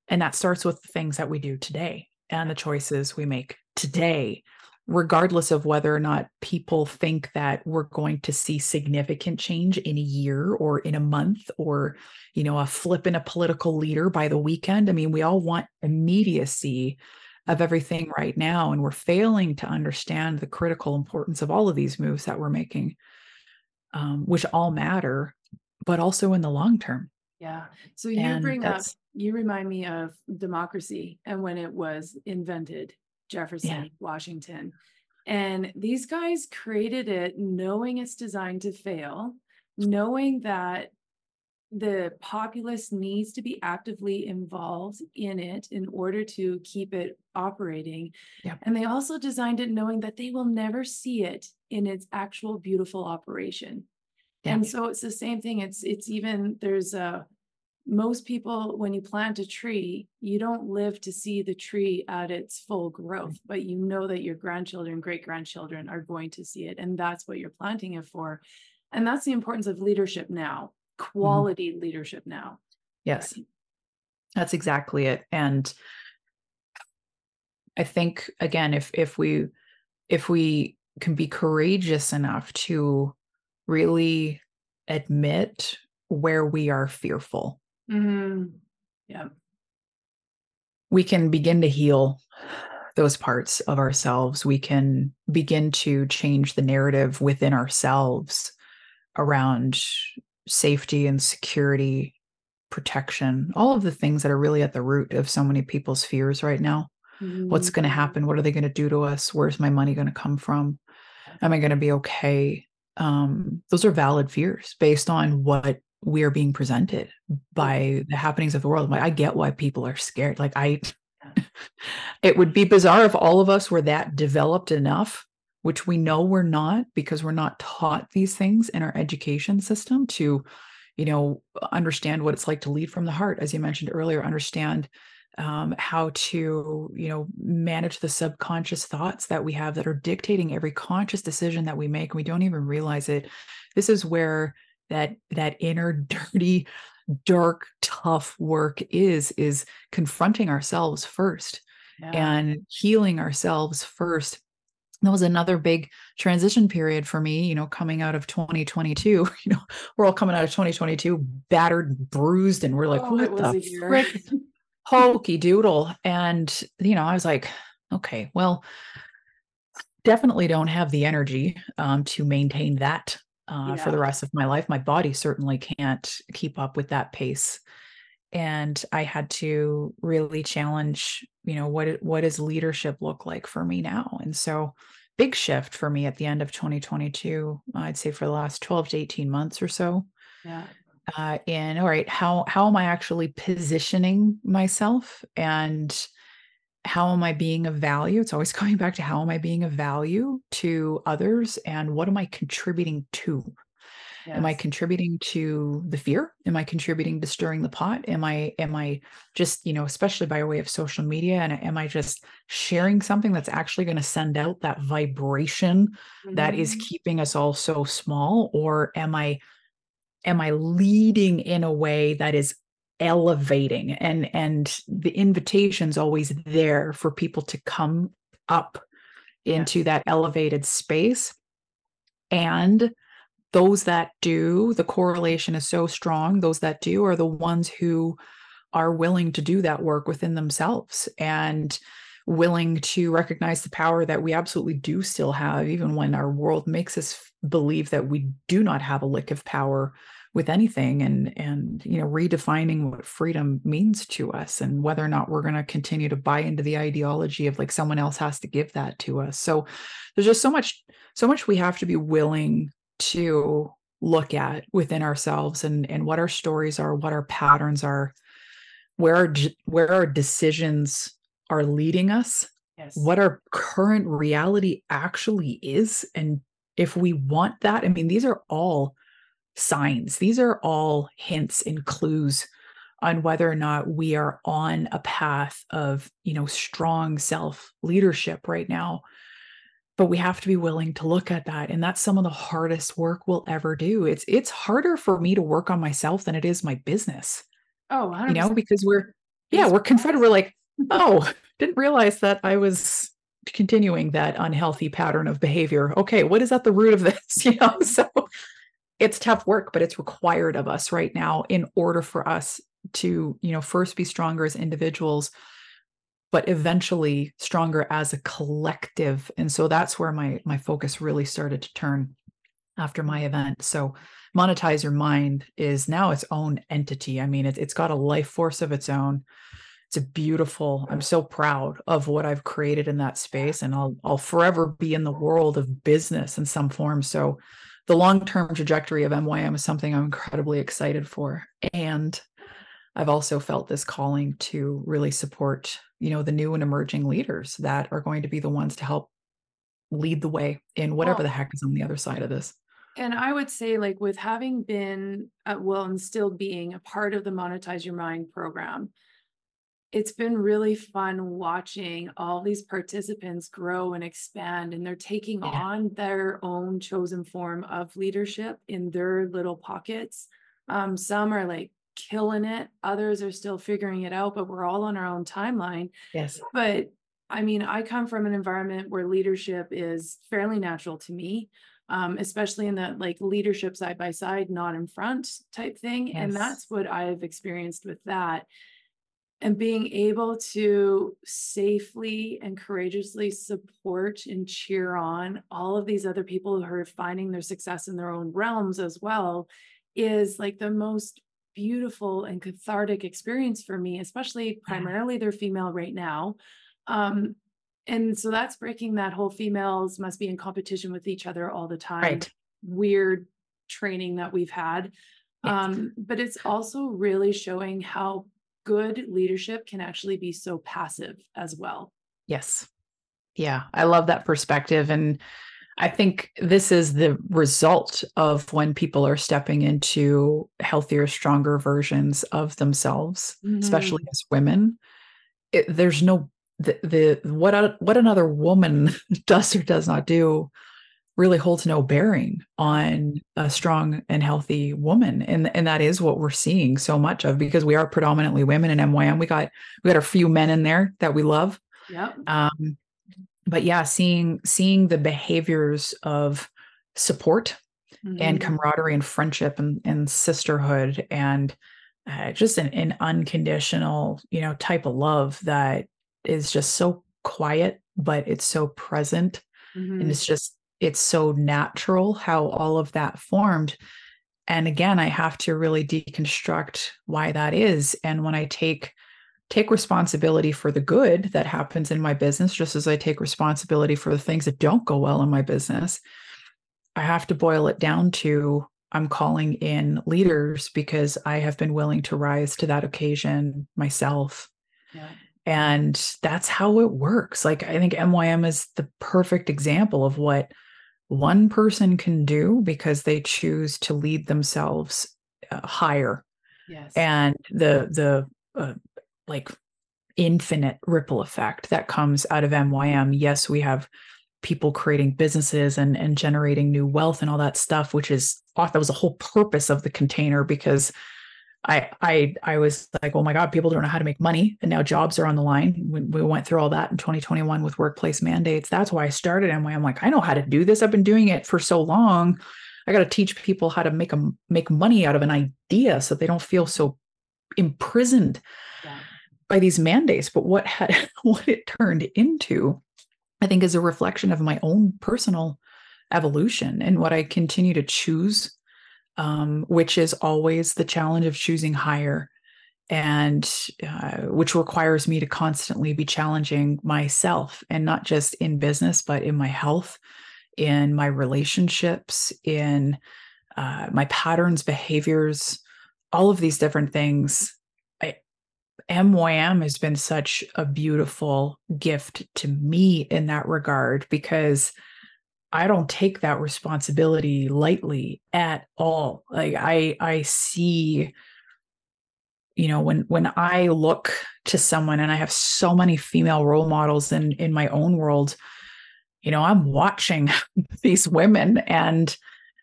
Speaker 2: and that starts with the things that we do today and the choices we make today regardless of whether or not people think that we're going to see significant change in a year or in a month or you know a flip in a political leader by the weekend i mean we all want immediacy of everything right now and we're failing to understand the critical importance of all of these moves that we're making um, which all matter but also in the long term
Speaker 1: Yeah. So you
Speaker 2: And
Speaker 1: bring up, you remind me of democracy and when it was invented,
Speaker 2: yeah.
Speaker 1: Jefferson, Washington. And these guys created it knowing it's designed to fail, knowing that the populace needs to be actively involved in it in order to keep it operating.
Speaker 2: Yep.
Speaker 1: And they also designed it knowing that they will never see it in its actual beautiful operation.
Speaker 2: Yeah.
Speaker 1: And so it's the same thing. It's it's even there's a most people when you plant a tree, you don't live to see the tree at its full growth, but you know that your grandchildren, great grandchildren are going to see it. And that's what you're planting it for. And that's the importance of leadership now,
Speaker 2: Mhm.
Speaker 1: quality leadership now.
Speaker 2: Yes, that's exactly it. And I think again, if if we if we can be courageous enough to really admit where we are fearful,
Speaker 1: Mhm. Yeah.
Speaker 2: we can begin to heal those parts of ourselves. We can begin to change the narrative within ourselves around safety and security, protection, all of the things that are really at the root of so many people's fears right now. What's going to happen? What are they going to do to us? Where's my money going to come from? Am I going to be okay? Um, those are valid fears based on what we are being presented by the happenings of the world. Like, I get why people are scared. Like, I, it would be bizarre if all of us were that developed enough, which we know we're not because we're not taught these things in our education system to, you know, understand what it's like to lead from the heart, as you mentioned earlier, understand um, how to, you know, manage the subconscious thoughts that we have that are dictating every conscious decision that we make. And we don't even realize it. This is where that that inner dirty dark tough work is is confronting ourselves first
Speaker 1: Yeah.
Speaker 2: and healing ourselves first. That was another big transition period for me you know coming out of 2022 you know we're all coming out of 2022 battered bruised and we're like
Speaker 1: Oh,
Speaker 2: what the frick? Hokey doodle. And you know i was like okay well definitely don't have the energy um, to maintain that uh, for the rest of my life my body certainly can't keep up with that pace. And i had to really challenge you know what what does leadership look like for me now? And so big shift for me at the end of 2022 i'd say for the last 12 to 18 months or so.
Speaker 1: Yeah.
Speaker 2: uh, in all right how how am i actually positioning myself? And how am i being of value? It's always going back to how am i being of value to others and what am i contributing to? Am i contributing to the fear? Am i contributing to stirring the pot? Am i am i just you know especially by way of social media and am i just sharing something that's actually going to send out that vibration that is
Speaker 1: Mhm.
Speaker 2: keeping us all so small or am i am i leading in a way that is elevating and and the invitation's always there for people to come up into that elevated space. And those that do the correlation is so strong those that do are the ones who are willing to do that work within themselves and willing to recognize the power that we absolutely do still have even when our world makes us believe that we do not have a lick of power with anything and and you know redefining what freedom means to us and whether or not we're going to continue to buy into the ideology of like someone else has to give that to us so there's just so much so much we have to be willing to look at within ourselves and and what our stories are what our patterns are where our where our decisions are leading us
Speaker 1: Yes.
Speaker 2: what our current reality actually is and if we want that i mean these are all signs. These are all hints and clues on whether or not we are on a path of you know strong self leadership right now. But we have to be willing to look at that and that's some of the hardest work we'll ever do. It's it's harder for me to work on myself than it is my business
Speaker 1: Oh,
Speaker 2: you know because we're yeah we're confronted we're like oh didn't realize that i was continuing that unhealthy pattern of behavior. Okay what is at the root of this? You know so it's tough work but it's required of us right now in order for us to you know first be stronger as individuals but eventually stronger as a collective and so that's where my my focus really started to turn after my event. So monetize your mind is now its own entity. I mean, it, it's got a life force of its own. It's a beautiful. I'm so proud of what I've created in that space, and I'll I'll forever be in the world of business in some form. So, the long term trajectory of MYM is something I'm incredibly excited for, and I've also felt this calling to really support, you know, the new and emerging leaders that are going to be the ones to help lead the way in whatever well, the heck is on the other side of this.
Speaker 1: And I would say, like, with having been, uh, well, and still being a part of the Monetize Your Mind program, it's been really fun watching all these participants grow and expand, and they're taking yeah. on their own chosen form of leadership in their little pockets. Um, some are like killing it, others are still figuring it out, but we're all on our own timeline.
Speaker 2: Yes.
Speaker 1: But I mean, I come from an environment where leadership is fairly natural to me um, especially in that like leadership side by side, not in front type thing. Yes. And that's what I've experienced with that. And being able to safely and courageously support and cheer on all of these other people who are finding their success in their own realms as well is like the most beautiful and cathartic experience for me, especially primarily they're female right now. Um, and so that's breaking that whole females must be in competition with each other all the time
Speaker 2: right.
Speaker 1: weird training that we've had um, but it's also really showing how good leadership can actually be so passive as well
Speaker 2: yes yeah i love that perspective and I think this is the result of when people are stepping into healthier, stronger versions of themselves, mm-hmm. especially as women. It, there's no the, the what a, what another woman does or does not do really holds no bearing on a strong and healthy woman and and that is what we're seeing so much of because we are predominantly women in MYM we got we got a few men in there that we love
Speaker 1: yeah
Speaker 2: um but yeah seeing seeing the behaviors of support mm-hmm. and camaraderie and friendship and, and sisterhood and uh, just an, an unconditional you know type of love that is just so quiet, but it's so present. Mm-hmm. And it's just, it's so natural how all of that formed. And again, I have to really deconstruct why that is. And when I take, take responsibility for the good that happens in my business, just as I take responsibility for the things that don't go well in my business, I have to boil it down to I'm calling in leaders because I have been willing to rise to that occasion myself. Yeah. And that's how it works. Like, I think MYM is the perfect example of what one person can do because they choose to lead themselves uh, higher.
Speaker 1: Yes.
Speaker 2: And the, the, uh, like, infinite ripple effect that comes out of MYM. Yes, we have people creating businesses and and generating new wealth and all that stuff which is off that was the whole purpose of the container because I I I was like, oh my God, people don't know how to make money, and now jobs are on the line. We, we went through all that in 2021 with workplace mandates. That's why I started MYM. I'm like, I know how to do this. I've been doing it for so long. I got to teach people how to make a make money out of an idea, so they don't feel so imprisoned yeah. by these mandates. But what had what it turned into, I think, is a reflection of my own personal evolution and what I continue to choose um, which is always the challenge of choosing higher. And uh, which requires me to constantly be challenging myself and not just in business but in my health in my relationships in uh, my patterns behaviors all of these different things. I, MYM has been such a beautiful gift to me in that regard because I don't take that responsibility lightly at all. Like I I see you know when when I look to someone and I have so many female role models in in my own world, you know, I'm watching these women and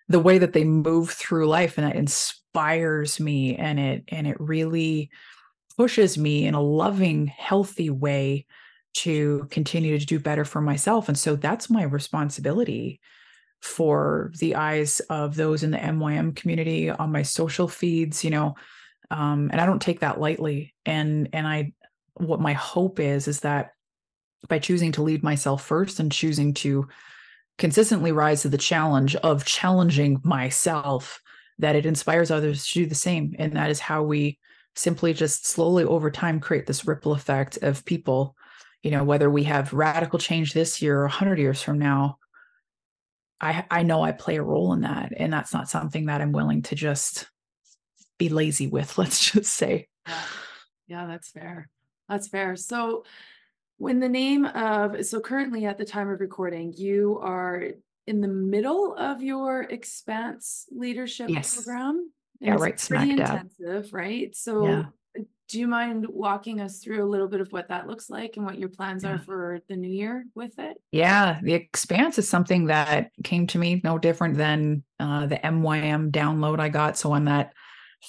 Speaker 2: the way that they move through life and it inspires me and it and it really pushes me in a loving healthy way to continue to do better for myself. And so that's my responsibility for the eyes of those in the MYM community on my social feeds, you know. Um, and I don't take that lightly. And and I what my hope is is that by choosing to lead myself first and choosing to consistently rise to the challenge of challenging myself that it inspires others to do the same and that is how we simply just slowly over time create this ripple effect of people you know whether we have radical change this year or 100 years from now i i know i play a role in that and that's not something that i'm willing to just be lazy with let's just say.
Speaker 1: Yeah, yeah that's fair. That's fair. So when the name of so currently at the time of recording you are in the middle of your expanse leadership
Speaker 2: yes.
Speaker 1: program
Speaker 2: yeah right
Speaker 1: pretty intensive right? So yeah do you mind walking us through a little bit of what that looks like and what your plans yeah. are for the new year with it?
Speaker 2: Yeah, the expanse is something that came to me no different than uh, the MYM download I got. So when that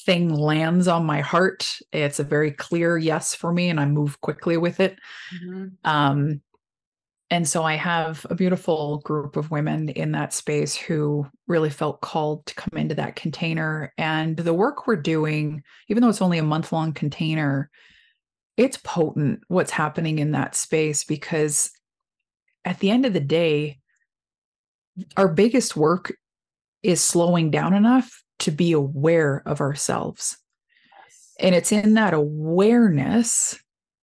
Speaker 2: thing lands on my heart, it's a very clear yes for me, and I move quickly with it. Mm-hmm. Um, and so I have a beautiful group of women in that space who really felt called to come into that container. And the work we're doing, even though it's only a month long container, it's potent what's happening in that space because at the end of the day, our biggest work is slowing down enough to be aware of ourselves. And it's in that awareness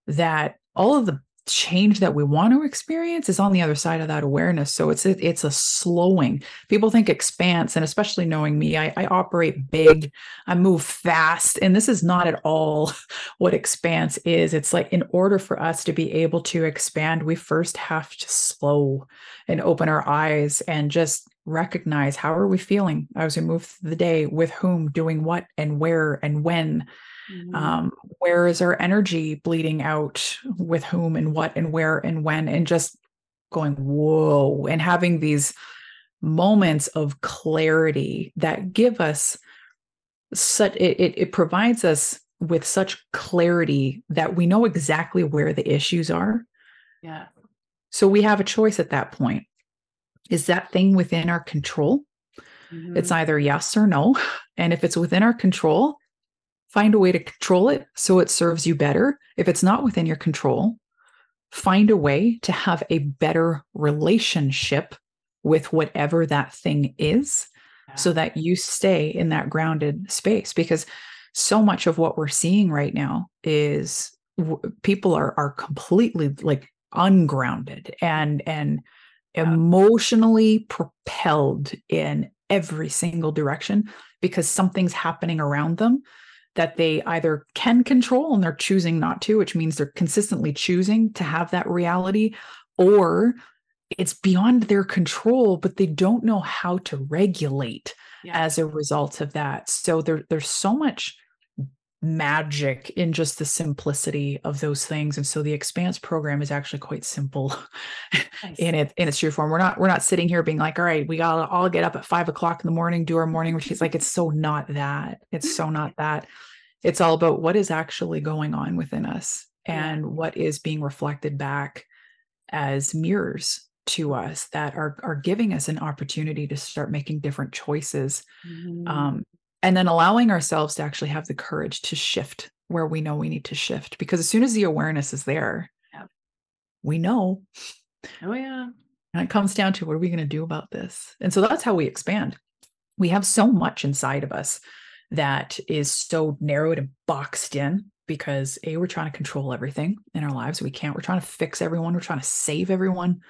Speaker 2: that all of the change that we want to experience is on the other side of that awareness. So it's a, it's a slowing. People think expanse and especially knowing me I, I operate big. I move fast and this is not at all what expanse is. It's like in order for us to be able to expand we first have to slow and open our eyes and just recognize how are we feeling as we move through the day with whom doing what and where and when Mm-hmm. Um, where is our energy bleeding out with whom and what and where and when, and just going, whoa, and having these moments of clarity that give us such it, it, it provides us with such clarity that we know exactly where the issues are.
Speaker 1: Yeah.
Speaker 2: So we have a choice at that point. Is that thing within our control? Mm-hmm. It's either yes or no. And if it's within our control, find a way to control it so it serves you better. If it's not within your control, find a way to have a better relationship with whatever that thing is yeah. so that you stay in that grounded space because so much of what we're seeing right now is w- people are are completely like ungrounded and and yeah. emotionally propelled in every single direction because something's happening around them that they either can control and they're choosing not to, which means they're consistently choosing to have that reality, or it's beyond their control, but they don't know how to regulate yeah. as a result of that. So there, there's so much magic in just the simplicity of those things and so the expanse program is actually quite simple nice. in it in its true form we're not we're not sitting here being like all right we gotta all get up at five o'clock in the morning do our morning routines like it's so not that it's mm-hmm. so not that it's all about what is actually going on within us and what is being reflected back as mirrors to us that are are giving us an opportunity to start making different choices mm-hmm. um, and then allowing ourselves to actually have the courage to shift where we know we need to shift. Because as soon as the awareness is there yeah. we know.
Speaker 1: Oh yeah.
Speaker 2: And it comes down to what are we going to do about this? And so that's how we expand. We have so much inside of us that is so narrowed and boxed in because a we're trying to control everything in our lives. We can't we're trying to fix everyone. We're trying to save everyone.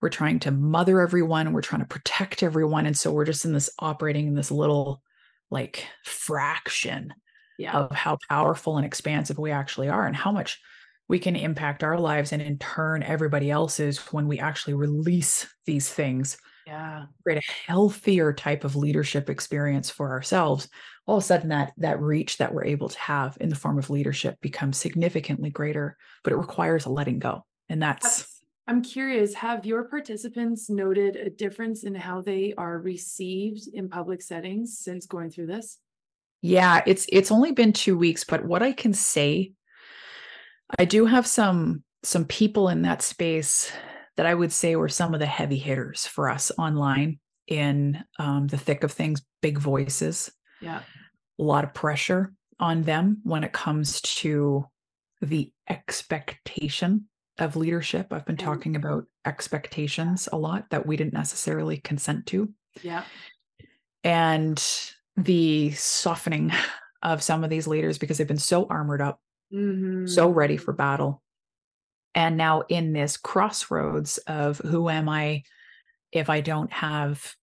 Speaker 2: We're trying to mother everyone. We're trying to protect everyone. And so we're just in this operating in this little like fraction yeah. of how powerful and expansive we actually are and how much we can impact our lives and in turn everybody else's when we actually release these things
Speaker 1: yeah
Speaker 2: create a healthier type of leadership experience for ourselves all of a sudden that that reach that we're able to have in the form of leadership becomes significantly greater but it requires a letting go and that's
Speaker 1: I'm curious, have your participants noted a difference in how they are received in public settings since going through this?
Speaker 2: Yeah, it's it's only been 2 weeks, but what I can say I do have some some people in that space that I would say were some of the heavy hitters for us online in um, the thick of things, big voices.
Speaker 1: Yeah.
Speaker 2: A lot of pressure on them when it comes to the expectation of leadership. I've been talking about expectations a lot that we didn't necessarily consent to.
Speaker 1: Yeah.
Speaker 2: And the softening of some of these leaders because they've been so armored up,
Speaker 1: Mm-hmm.
Speaker 2: so ready for battle. And now in this crossroads of who am I if I don't have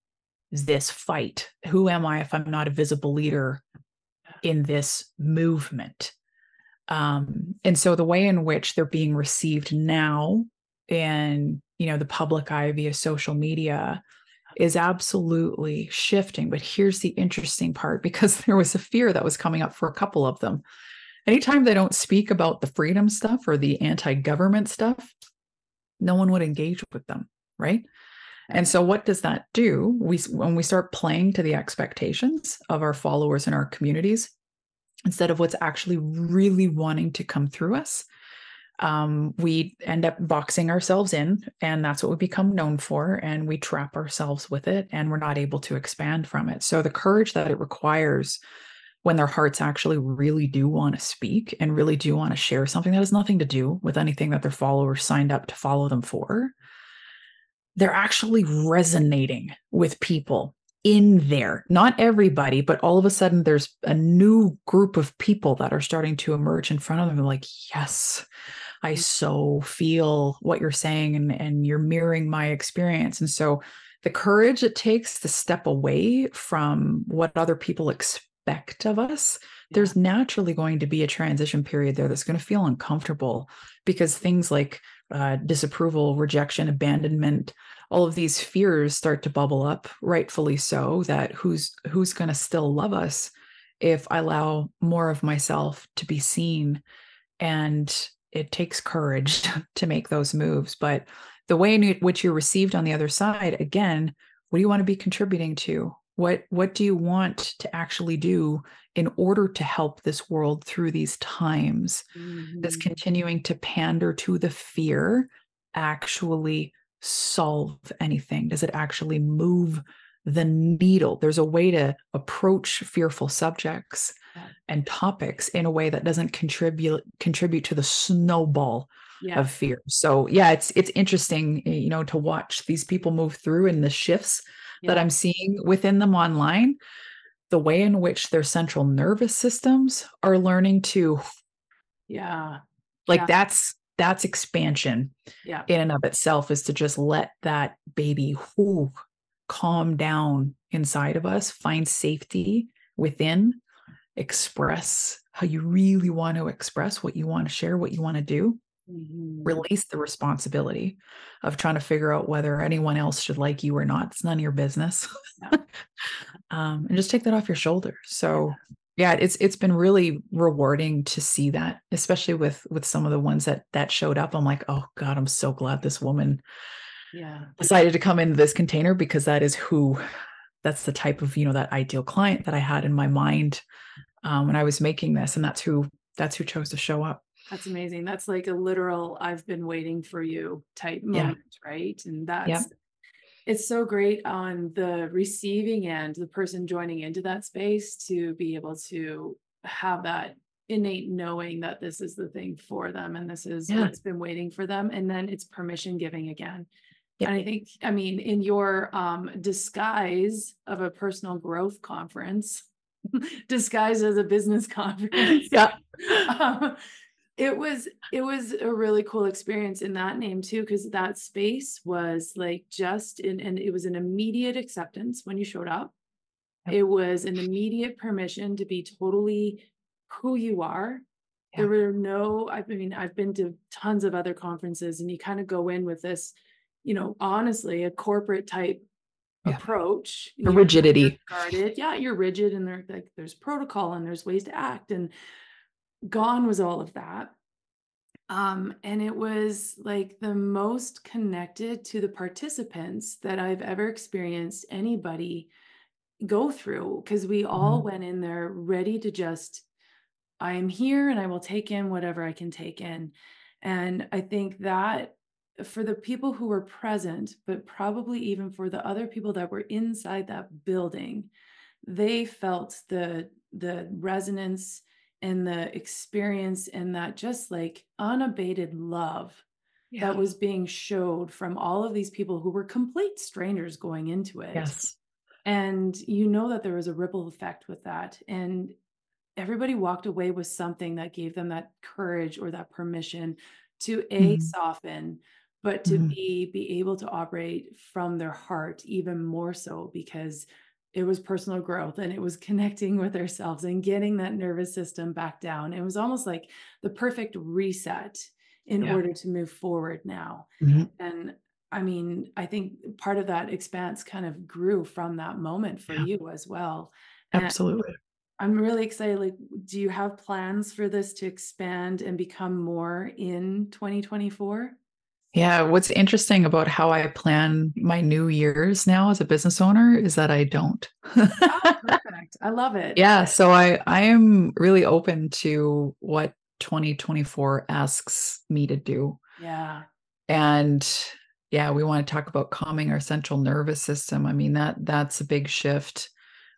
Speaker 2: this fight? Who am I if I'm not a visible leader in this movement? Um, and so the way in which they're being received now in you know the public eye via social media is absolutely shifting. But here's the interesting part because there was a fear that was coming up for a couple of them. Anytime they don't speak about the freedom stuff or the anti government stuff, no one would engage with them. Right. And so, what does that do? We, when we start playing to the expectations of our followers and our communities, instead of what's actually really wanting to come through us, um, we end up boxing ourselves in, and that's what we become known for. And we trap ourselves with it, and we're not able to expand from it. So, the courage that it requires when their hearts actually really do want to speak and really do want to share something that has nothing to do with anything that their followers signed up to follow them for, they're actually resonating with people in there. Not everybody, but all of a sudden there's a new group of people that are starting to emerge in front of them like, yes, I mm. so feel what you're saying and, and you're mirroring my experience. And so the courage it takes to step away from what other people expect of us, there's naturally going to be a transition period there that's going to feel uncomfortable because things like uh, disapproval, rejection, abandonment, all of these fears start to bubble up, rightfully so. That who's who's going to still love us if I allow more of myself to be seen, and it takes courage to make those moves. But the way in which you're received on the other side, again, what do you want to be contributing to? What what do you want to actually do in order to help this world through these times?
Speaker 1: Mm-hmm.
Speaker 2: Does continuing to pander to the fear actually solve anything? Does it actually move the needle? There's a way to approach fearful subjects
Speaker 1: Yeah.
Speaker 2: and topics in a way that doesn't contribute contribute to the snowball
Speaker 1: Yeah.
Speaker 2: of fear. So yeah, it's it's interesting, eh, you know, to watch these people move through and the shifts that I'm seeing within them online, the way in which their central nervous systems are learning to
Speaker 1: Yeah.
Speaker 2: like
Speaker 1: Yeah.
Speaker 2: that's that's expansion
Speaker 1: Yeah.
Speaker 2: in and of itself is to just let that baby whoo, calm down inside of us, find safety within, express how you really want to express what you want to share, what you want to do,
Speaker 1: Mhm.
Speaker 2: release the responsibility of trying to figure out whether anyone else should like you or not. It's none of your business.
Speaker 1: Yeah.
Speaker 2: um, and just take that off your shoulders. So yeah, it's it's been really rewarding to see that, especially with with some of the ones that that showed up. I'm like, oh God, I'm so glad this woman
Speaker 1: Yeah.
Speaker 2: decided to come into this container because that is who that's the type of you know that ideal client that i had in my mind um, when i was making this and that's who that's who chose to show up
Speaker 1: That's amazing. That's like a literal I've been waiting for you type
Speaker 2: Yeah.
Speaker 1: moment, right? And that's it's so great on the receiving end, the person joining into that space to be able to have that innate knowing that this is the thing for them and this is
Speaker 2: Yeah.
Speaker 1: what's been waiting for them. And then it's permission giving again.
Speaker 2: Yeah.
Speaker 1: And I think, I mean, in your um, disguise of a personal growth conference, disguised as a business conference,
Speaker 2: yeah
Speaker 1: um, it was it was a really cool experience in that name too because that space was like just in and it was an immediate acceptance when you showed up
Speaker 2: Yep.
Speaker 1: it was an immediate permission to be totally who you are
Speaker 2: Yeah.
Speaker 1: there were no i mean i've been to tons of other conferences and you kind of go in with this you know honestly a corporate type
Speaker 2: Yeah.
Speaker 1: approach
Speaker 2: The rigidity.
Speaker 1: guarded yeah you're rigid and there like there's protocol and there's ways to act and gone was all of that um and it was like the most connected to the participants that i've ever experienced anybody go through because we all
Speaker 2: Mhm.
Speaker 1: went in there ready to just i am here and i will take in whatever i can take in and i think that for the people who were present but probably even for the other people that were inside that building they felt the the resonance and the experience and that just like unabated love yeah. that was being showed from all of these people who were complete strangers going into it.
Speaker 2: Yes.
Speaker 1: And you know that there was a ripple effect with that. And everybody walked away with something that gave them that courage or that permission to a mm-hmm. soften but to mm-hmm. be be able to operate from their heart even more so because it was personal growth and it was connecting with ourselves and getting that nervous system back down it was almost like the perfect reset in yeah. order to move forward now mm-hmm. and i mean i think part of that expanse kind of grew from that moment for yeah. you as well
Speaker 2: absolutely
Speaker 1: I'm really excited. Like, do you have plans for this to expand and become more in 2024?
Speaker 2: Yeah, what's interesting about how I plan my new years now as a business owner is that I don't.
Speaker 1: oh, perfect. I love it.
Speaker 2: Yeah, so I I am really open to what 2024 asks me to do.
Speaker 1: Yeah.
Speaker 2: And yeah, we want to talk about calming our central nervous system. I mean that that's a big shift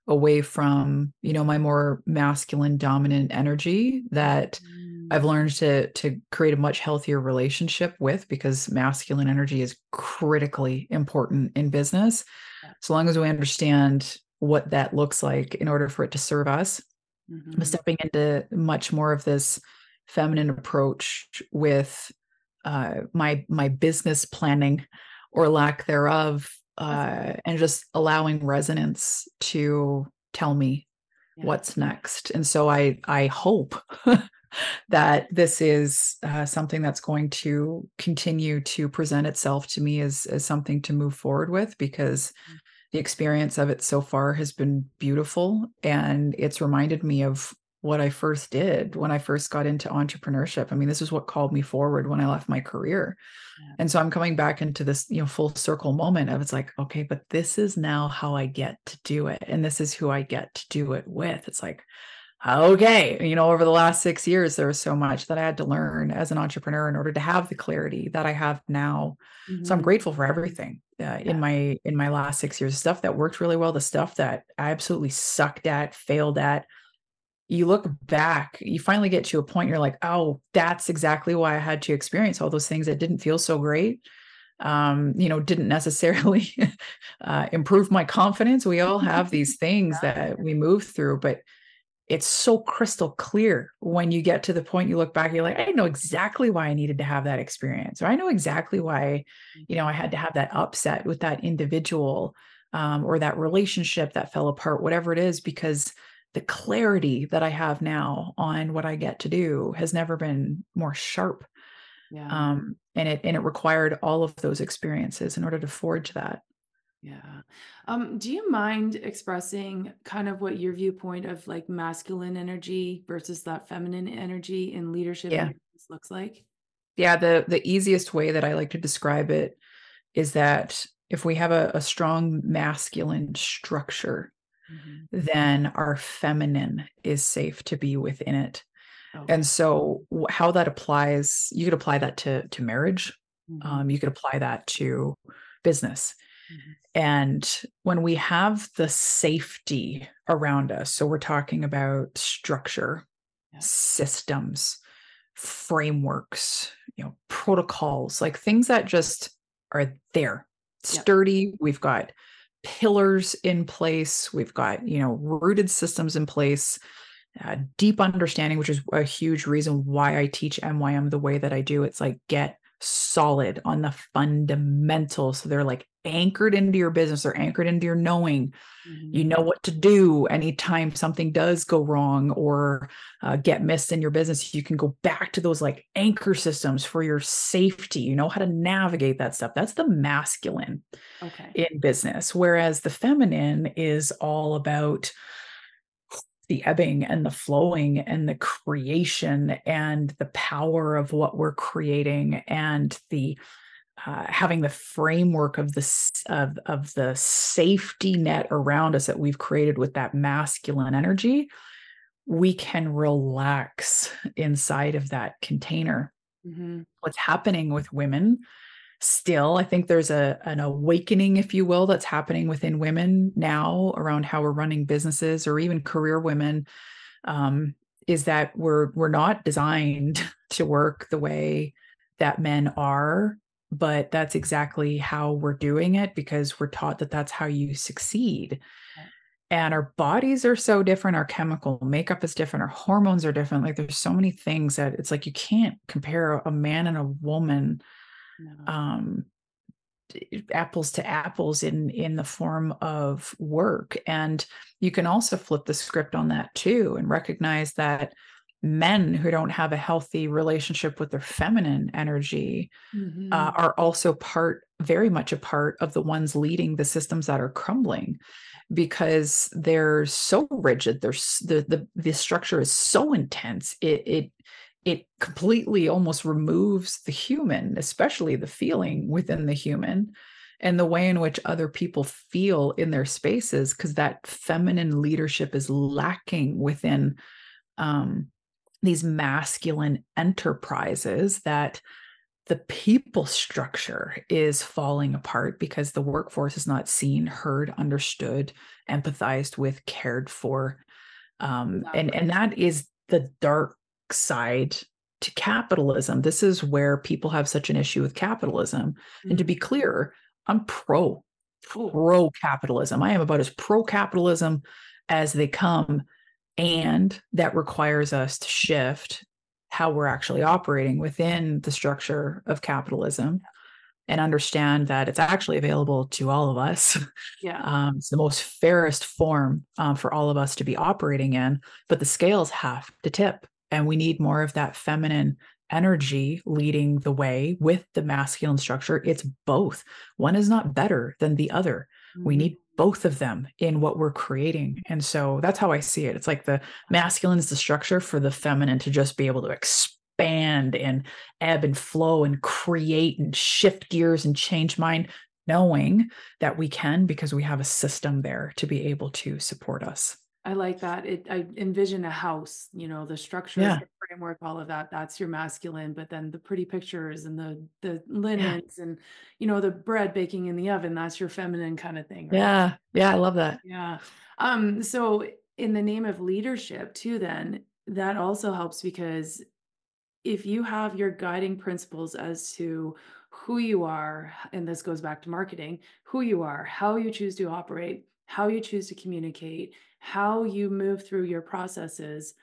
Speaker 2: away from you know my more masculine dominant energy that mm. I've learned to to create a much healthier relationship with because masculine energy is critically important in business so long as we understand what that looks like in order for it to serve us mm-hmm. i'm stepping into much more of this feminine approach with uh, my my business planning or lack thereof uh, and just allowing resonance to tell me yeah. what's next. And so I I hope that this is uh, something that's going to continue to present itself to me as as something to move forward with because mm-hmm. the experience of it so far has been beautiful and it's reminded me of what I first did when I first got into entrepreneurship. I mean, this is what called me forward when I left my career. Yeah. And so I'm coming back into this, you know, full circle moment of it's like, okay, but this is now how I get to do it. And this is who I get to do it with. It's like, okay, you know, over the last six years, there was so much that I had to learn as an entrepreneur in order to have the clarity that I have now. Mm-hmm. So I'm mm-hmm. grateful for everything uh, yeah. in my in my last six years. Stuff that worked really well, the stuff that I absolutely sucked at, failed at, you look back, you finally get to a point you're like, oh, that's exactly why I had to experience all those things that didn't feel so great. Um, you know, didn't necessarily uh, improve my confidence. We all have these things that we move through, but it's so crystal clear when you get to the point you look back, you're like, I know exactly why I needed to have that experience, or I know exactly why, you know, I had to have that upset with that individual um, or that relationship that fell apart, whatever it is, because the clarity that I have now on what I get to do has never been more sharp. Yeah. Um, and it and it required all of those experiences in order to forge that.
Speaker 1: Yeah. Um, do you mind expressing kind of what your viewpoint of like masculine energy versus that feminine energy in leadership yeah. looks like?
Speaker 2: Yeah, the the easiest way that I like to describe it is that if we have a, a strong masculine structure, mm-hmm. then our feminine is safe to be within it. Okay. And so how that applies, you could apply that to to marriage. Mm-hmm. Um, you could apply that to business. And when we have the safety around us, so we're talking about structure, yeah. systems, frameworks, you know, protocols, like things that just are there, sturdy. Yep. We've got pillars in place we've got you know rooted systems in place uh, deep understanding which is a huge reason why i teach mym the way that i do it's like get solid on the fundamentals so they're like anchored into your business they're anchored into your knowing mm-hmm. you know what to do anytime something does go wrong or uh, get missed in your business you can go back to those like anchor systems for your safety you know how to navigate that stuff that's the masculine okay. in business whereas the feminine is all about the ebbing and the flowing and the creation and the power of what we're creating and the uh, having the framework of the of, of the safety net around us that we've created with that masculine energy we can relax inside of that container mm-hmm. what's happening with women still i think there's a an awakening if you will that's happening within women now around how we're running businesses or even career women um, is that we're we're not designed to work the way that men are but that's exactly how we're doing it because we're taught that that's how you succeed. And our bodies are so different our chemical makeup is different our hormones are different. Like there's so many things that it's like you can't compare a man and a woman no. um apples to apples in in the form of work. And you can also flip the script on that too and recognize that men who don't have a healthy relationship with their feminine energy uh, mm-hmm. uh, are also part very much a part of the ones leading the systems that are crumbling because they're so rigid there's the, the the structure is so intense it it it completely almost removes the human especially the feeling within the human and the way in which other people feel in their spaces because that feminine leadership is lacking within um, these masculine enterprises that the people structure is falling apart because the workforce is not seen, heard, understood, empathized with, cared for. Um, and, and that is the dark side to capitalism. This is where people have such an issue with capitalism. Mm-hmm. And to be mm-hmm. clear, I'm pro pro capitalism. I am about as pro capitalism as they come. And that requires us to shift how we're actually operating within the structure of capitalism and understand that it's actually available to all of us.
Speaker 1: Yeah.
Speaker 2: Um, it's the most fairest form um, for all of us to be operating in, but the scales have to tip. And we need more of that feminine energy leading the way with the masculine structure. It's both. One is not better than the other. Mm-hmm. We need both of them in what we're creating. And so that's how I see it. It's like the masculine is the structure for the feminine to just be able to expand and ebb and flow and create and shift gears and change mind, knowing that we can because we have a system there to be able to support us.
Speaker 1: I like that. It I envision a house, you know, the structure, yeah. the framework, all of that. That's your masculine, but then the pretty pictures and the the linens yeah. and you know the bread baking in the oven, that's your feminine kind of thing.
Speaker 2: Right? Yeah. Yeah, I love that.
Speaker 1: Yeah. Um so in the name of leadership too then that also helps because if you have your guiding principles as to who you are and this goes back to marketing, who you are, how you choose to operate, how you choose to communicate, how you move through your processes,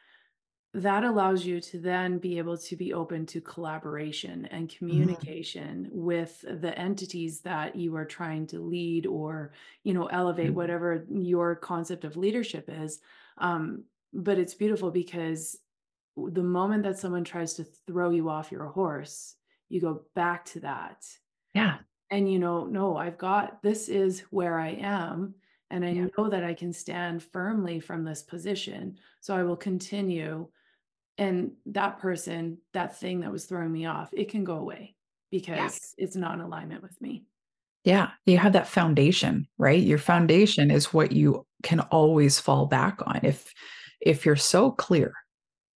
Speaker 1: that allows you to then be able to be open to collaboration and mm-hmm. communication mm-hmm. with the entities that you are trying to lead or you know elevate mm-hmm. whatever your concept of leadership is um, but it's beautiful because the moment that someone tries to throw you off your horse you go back to that
Speaker 2: yeah
Speaker 1: and you know no i've got this is where i am and I yeah. know that I can stand firmly from this position. So I will continue. And that person, that thing that was throwing me off, it can go away because it's not in alignment with me.
Speaker 2: Yeah. You have that foundation, right? Your foundation is what you can always fall back on. If if you're so clear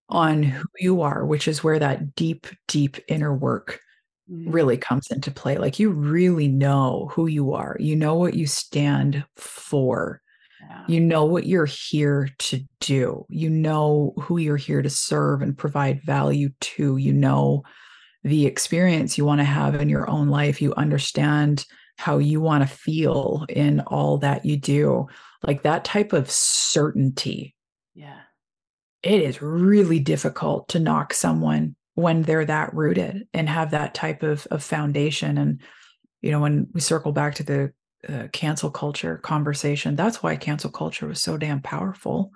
Speaker 2: on who you are, which is where that deep, deep inner work. Mm-hmm. really comes into play. Like you really know who you are, you know what you stand for, yeah. you know what you're here to do, you know who you're here to serve and provide value to, you know the experience you want to have in your own life, you understand how you want to feel in all that you do. Like that type of certainty.
Speaker 1: Yeah.
Speaker 2: It is really difficult to knock someone when they're that rooted and have that type of, of foundation. And, you know, when we circle back to the uh, cancel culture conversation, that's why cancel culture was so damn powerful,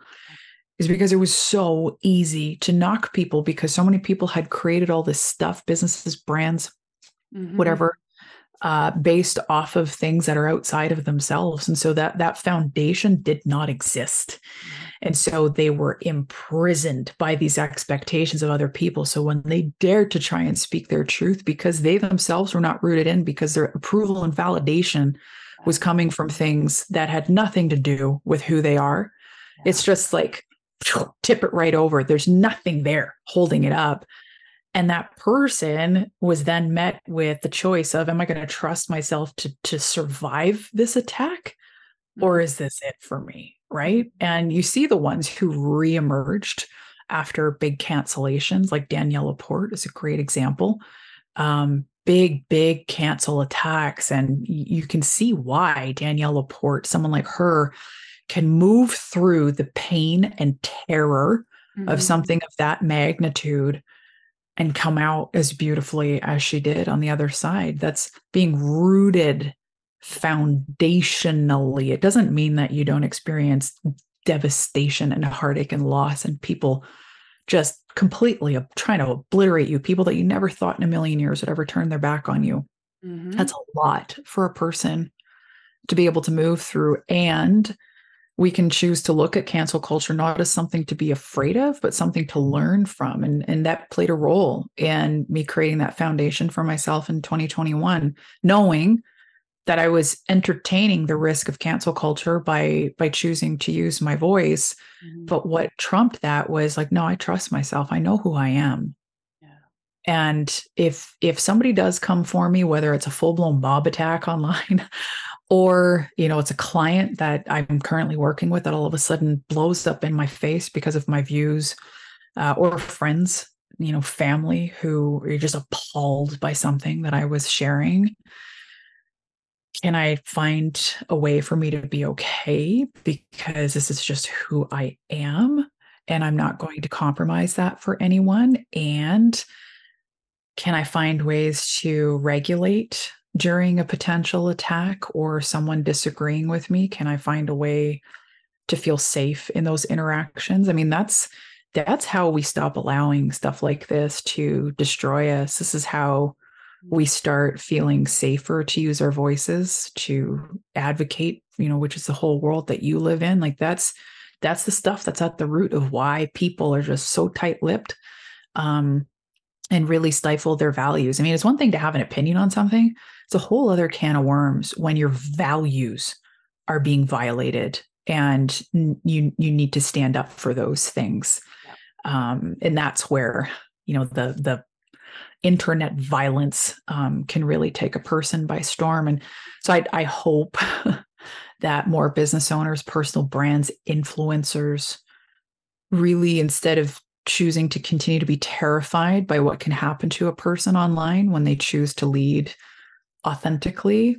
Speaker 2: is because it was so easy to knock people because so many people had created all this stuff, businesses, brands, mm-hmm. whatever, uh, based off of things that are outside of themselves. And so that that foundation did not exist. Mm-hmm. And so they were imprisoned by these expectations of other people. So when they dared to try and speak their truth because they themselves were not rooted in, because their approval and validation was coming from things that had nothing to do with who they are, it's just like tip it right over. There's nothing there holding it up. And that person was then met with the choice of, am I going to trust myself to, to survive this attack? Or mm-hmm. is this it for me? Right? And you see the ones who reemerged after big cancellations, like Danielle Laporte is a great example. um, big, big cancel attacks. And you can see why Danielle Laporte, someone like her, can move through the pain and terror mm-hmm. of something of that magnitude and come out as beautifully as she did on the other side. That's being rooted foundationally. It doesn't mean that you don't experience devastation and heartache and loss and people just completely trying to obliterate you, people that you never thought in a million years would ever turn their back on you. Mm-hmm. That's a lot for a person to be able to move through. And we can choose to look at cancel culture not as something to be afraid of, but something to learn from. And, and that played a role in me creating that foundation for myself in 2021, knowing that I was entertaining the risk of cancel culture by by choosing to use my voice. Mm-hmm. But what trumped that was like, no, I trust myself. I know who I am. Yeah. And if if somebody does come for me, whether it's a full-blown mob attack online or you know it's a client that i'm currently working with that all of a sudden blows up in my face because of my views uh, or friends you know family who are just appalled by something that i was sharing can i find a way for me to be okay? Because this is just who i am and i'm not going to compromise that for anyone. And can i find ways to regulate during a potential attack or someone disagreeing with me? Can i find a way to feel safe in those interactions? I mean that's that's how we stop allowing stuff like this to destroy us. This is how we start feeling safer to use our voices to advocate you know which is the whole world that you live in. Like that's that's the stuff that's at the root of why people are just so tight-lipped um, and really stifle their values. I mean it's one thing to have an opinion on something it's a whole other can of worms when your values are being violated and you you need to stand up for those things. Um, and that's where you know the the internet violence um, can really take a person by storm. And so i, I hope that more business owners personal brands influencers really instead of choosing to continue to be terrified by what can happen to a person online when they choose to lead authentically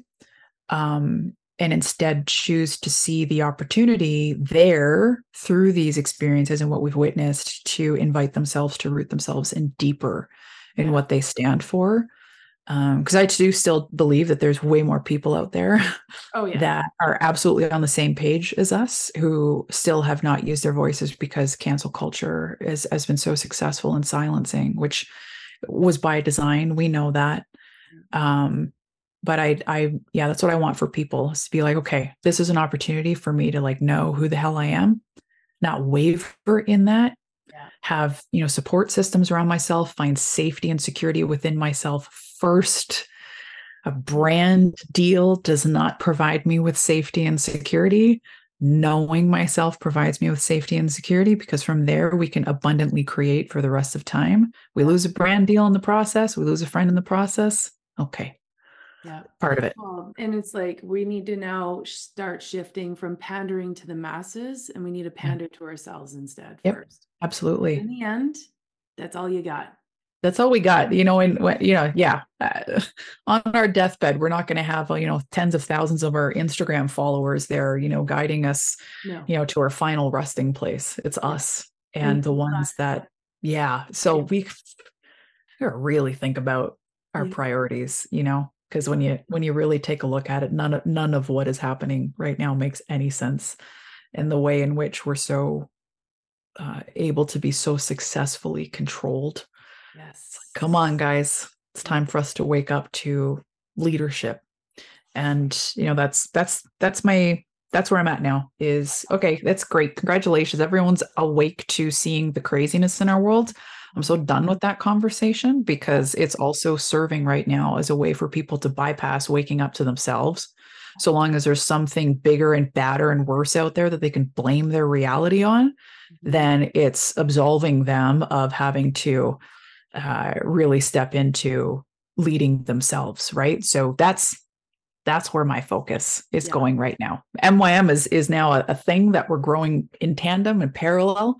Speaker 2: um, and instead choose to see the opportunity there through these experiences and what we've witnessed to invite themselves to root themselves in deeper in yeah. what they stand for because um, I do still believe that there's way more people out there
Speaker 1: oh, yeah.
Speaker 2: that are absolutely on the same page as us who still have not used their voices because cancel culture is, has been so successful in silencing, which was by design. We know that. Um, but I, I, yeah, that's what I want for people is to be like, okay, this is an opportunity for me to like know who the hell I am, not waver in that. Have, you know, support systems around myself, find safety and security within myself first. A brand deal does not provide me with safety and security. Knowing myself provides me with safety and security because from there we can abundantly create for the rest of time. We lose a brand deal in the process, we lose a friend in the process. Okay,
Speaker 1: yeah.
Speaker 2: part of it.
Speaker 1: Um, and it's like we need to now start shifting from pandering to the masses and we need to pander yeah. to ourselves instead
Speaker 2: yep,
Speaker 1: first.
Speaker 2: Absolutely.
Speaker 1: In the end that's all you got.
Speaker 2: That's all we got. You know and you know yeah uh, on our deathbed we're not going to have you know tens of thousands of our instagram followers there you know guiding us no. you know to our final resting place. It's us and, and the ones that yeah. So yeah. we gotta really think about our yeah. priorities you know because when you when you really take a look at it none of none of what is happening right now makes any sense and the way in which we're so uh, able to be so successfully controlled.
Speaker 1: Yes.
Speaker 2: Come on guys. It's time for us to wake up to leadership. And you know that's that's that's my that's where i'm at now is okay that's great. Congratulations. Everyone's awake to seeing the craziness in our world I'm so done with that conversation because it's also serving right now as a way for people to bypass waking up to themselves. So long as there's something bigger and badder and worse out there that they can blame their reality on, mm-hmm. then it's absolving them of having to uh, really step into leading themselves. Right. So that's that's where my focus is yeah. going right now. MYM is is now a, a, thing that we're growing in tandem and parallel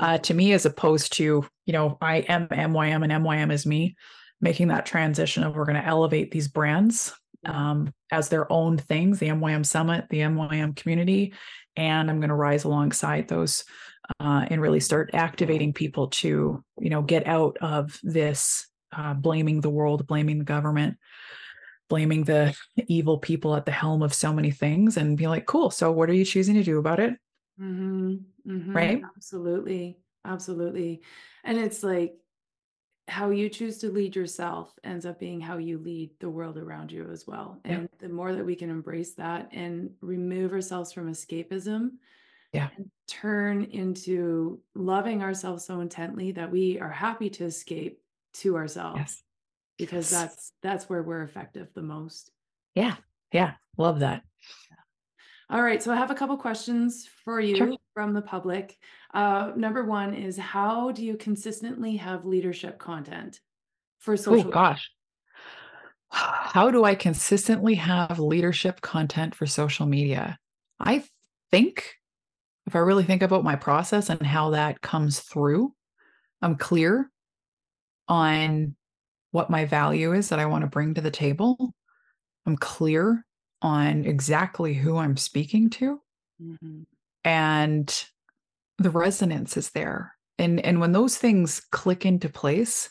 Speaker 2: uh, to me, as opposed to you know I am MYM and MYM is me. making that transition of we're going to elevate these brands um, as their own things, the MYM Summit, the MYM community, and I'm going to rise alongside those uh, and really start activating people to, you know, get out of this uh, blaming the world, blaming the government, blaming the evil people at the helm of so many things, and be like, cool. So, what are you choosing to do about it?
Speaker 1: Mm-hmm, mm-hmm,
Speaker 2: right?
Speaker 1: Absolutely, absolutely. And it's like how you choose to lead yourself ends up being how you lead the world around you as well.
Speaker 2: Yeah.
Speaker 1: And the more that we can embrace that and remove ourselves from escapism,
Speaker 2: yeah,
Speaker 1: and turn into loving ourselves so intently that we are happy to escape to ourselves.
Speaker 2: Yes.
Speaker 1: Because that's that's where we're effective the most.
Speaker 2: Yeah. Yeah. Love that.
Speaker 1: All right, so I have a couple questions for you
Speaker 2: Sure.
Speaker 1: from the public. Uh, number one is how do you consistently have leadership content for social?
Speaker 2: Oh,
Speaker 1: social?
Speaker 2: gosh. How do I consistently have leadership content for social media? I think if I really think about my process and how that comes through, I'm clear on what my value is that I want to bring to the table. I'm clear on exactly who I'm speaking to
Speaker 1: Mhm.
Speaker 2: and the resonance is there. And and when those things click into place,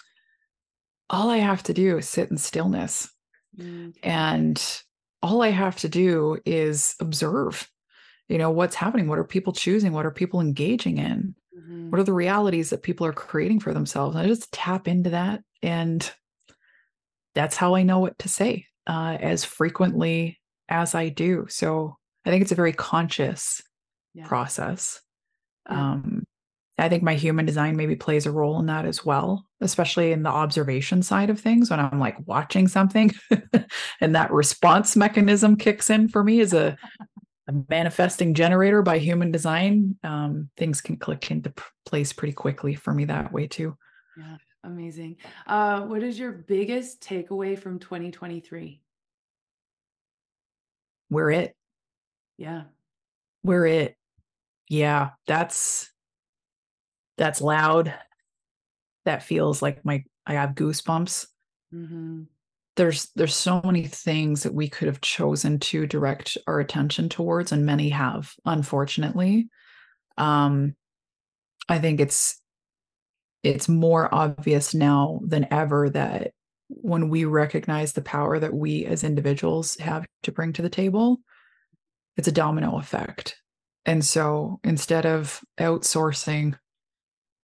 Speaker 2: all I have to do is sit in stillness
Speaker 1: Mm,
Speaker 2: and all I have to do is observe. You know, what's happening? What are people choosing? What are people engaging in?
Speaker 1: mhm.
Speaker 2: What are the realities that people are creating for themselves? I just tap into that and that's how I know what to say uh, as frequently as I do. So I think it's a very conscious
Speaker 1: Yeah.
Speaker 2: process.
Speaker 1: Yeah.
Speaker 2: Um, I think my human design maybe plays a role in that as well, especially in the observation side of things when I'm like watching something and that response mechanism kicks in for me as a, a manifesting generator by human design. Um, things can click into p- place pretty quickly for me that way too.
Speaker 1: Yeah, amazing. Uh, what is your biggest takeaway from 2023?
Speaker 2: We're it.
Speaker 1: Yeah.
Speaker 2: We're it. Yeah, that's that's loud. That feels like my I have goosebumps.
Speaker 1: hmm
Speaker 2: there's there's so many things that we could have chosen to direct our attention towards and many have unfortunately um i think it's it's more obvious now than ever that when we recognize the power that we as individuals have to bring to the table it's a domino effect and so instead of outsourcing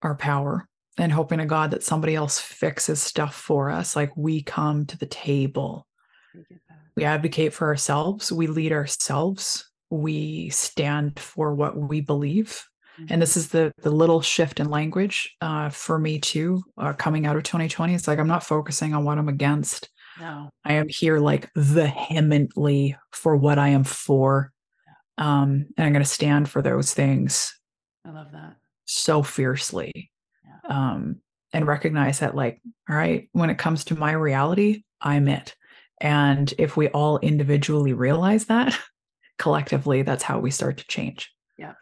Speaker 2: our power and hoping to God that somebody else fixes stuff for us. Like we come to the table,
Speaker 1: I get that.
Speaker 2: we advocate for ourselves, we lead ourselves, we stand for what we believe. And this is the the little shift in language uh, for me too, uh, coming out of 2020. It's like I'm not focusing on what I'm against.
Speaker 1: No.
Speaker 2: I am here like vehemently for what I am for, um, and I'm going to stand for those things
Speaker 1: I love that.
Speaker 2: so fiercely
Speaker 1: Yeah.
Speaker 2: um, and recognize that like all right when it comes to my reality i'm it and if we all individually realize that collectively that's how we start to change
Speaker 1: Yeah,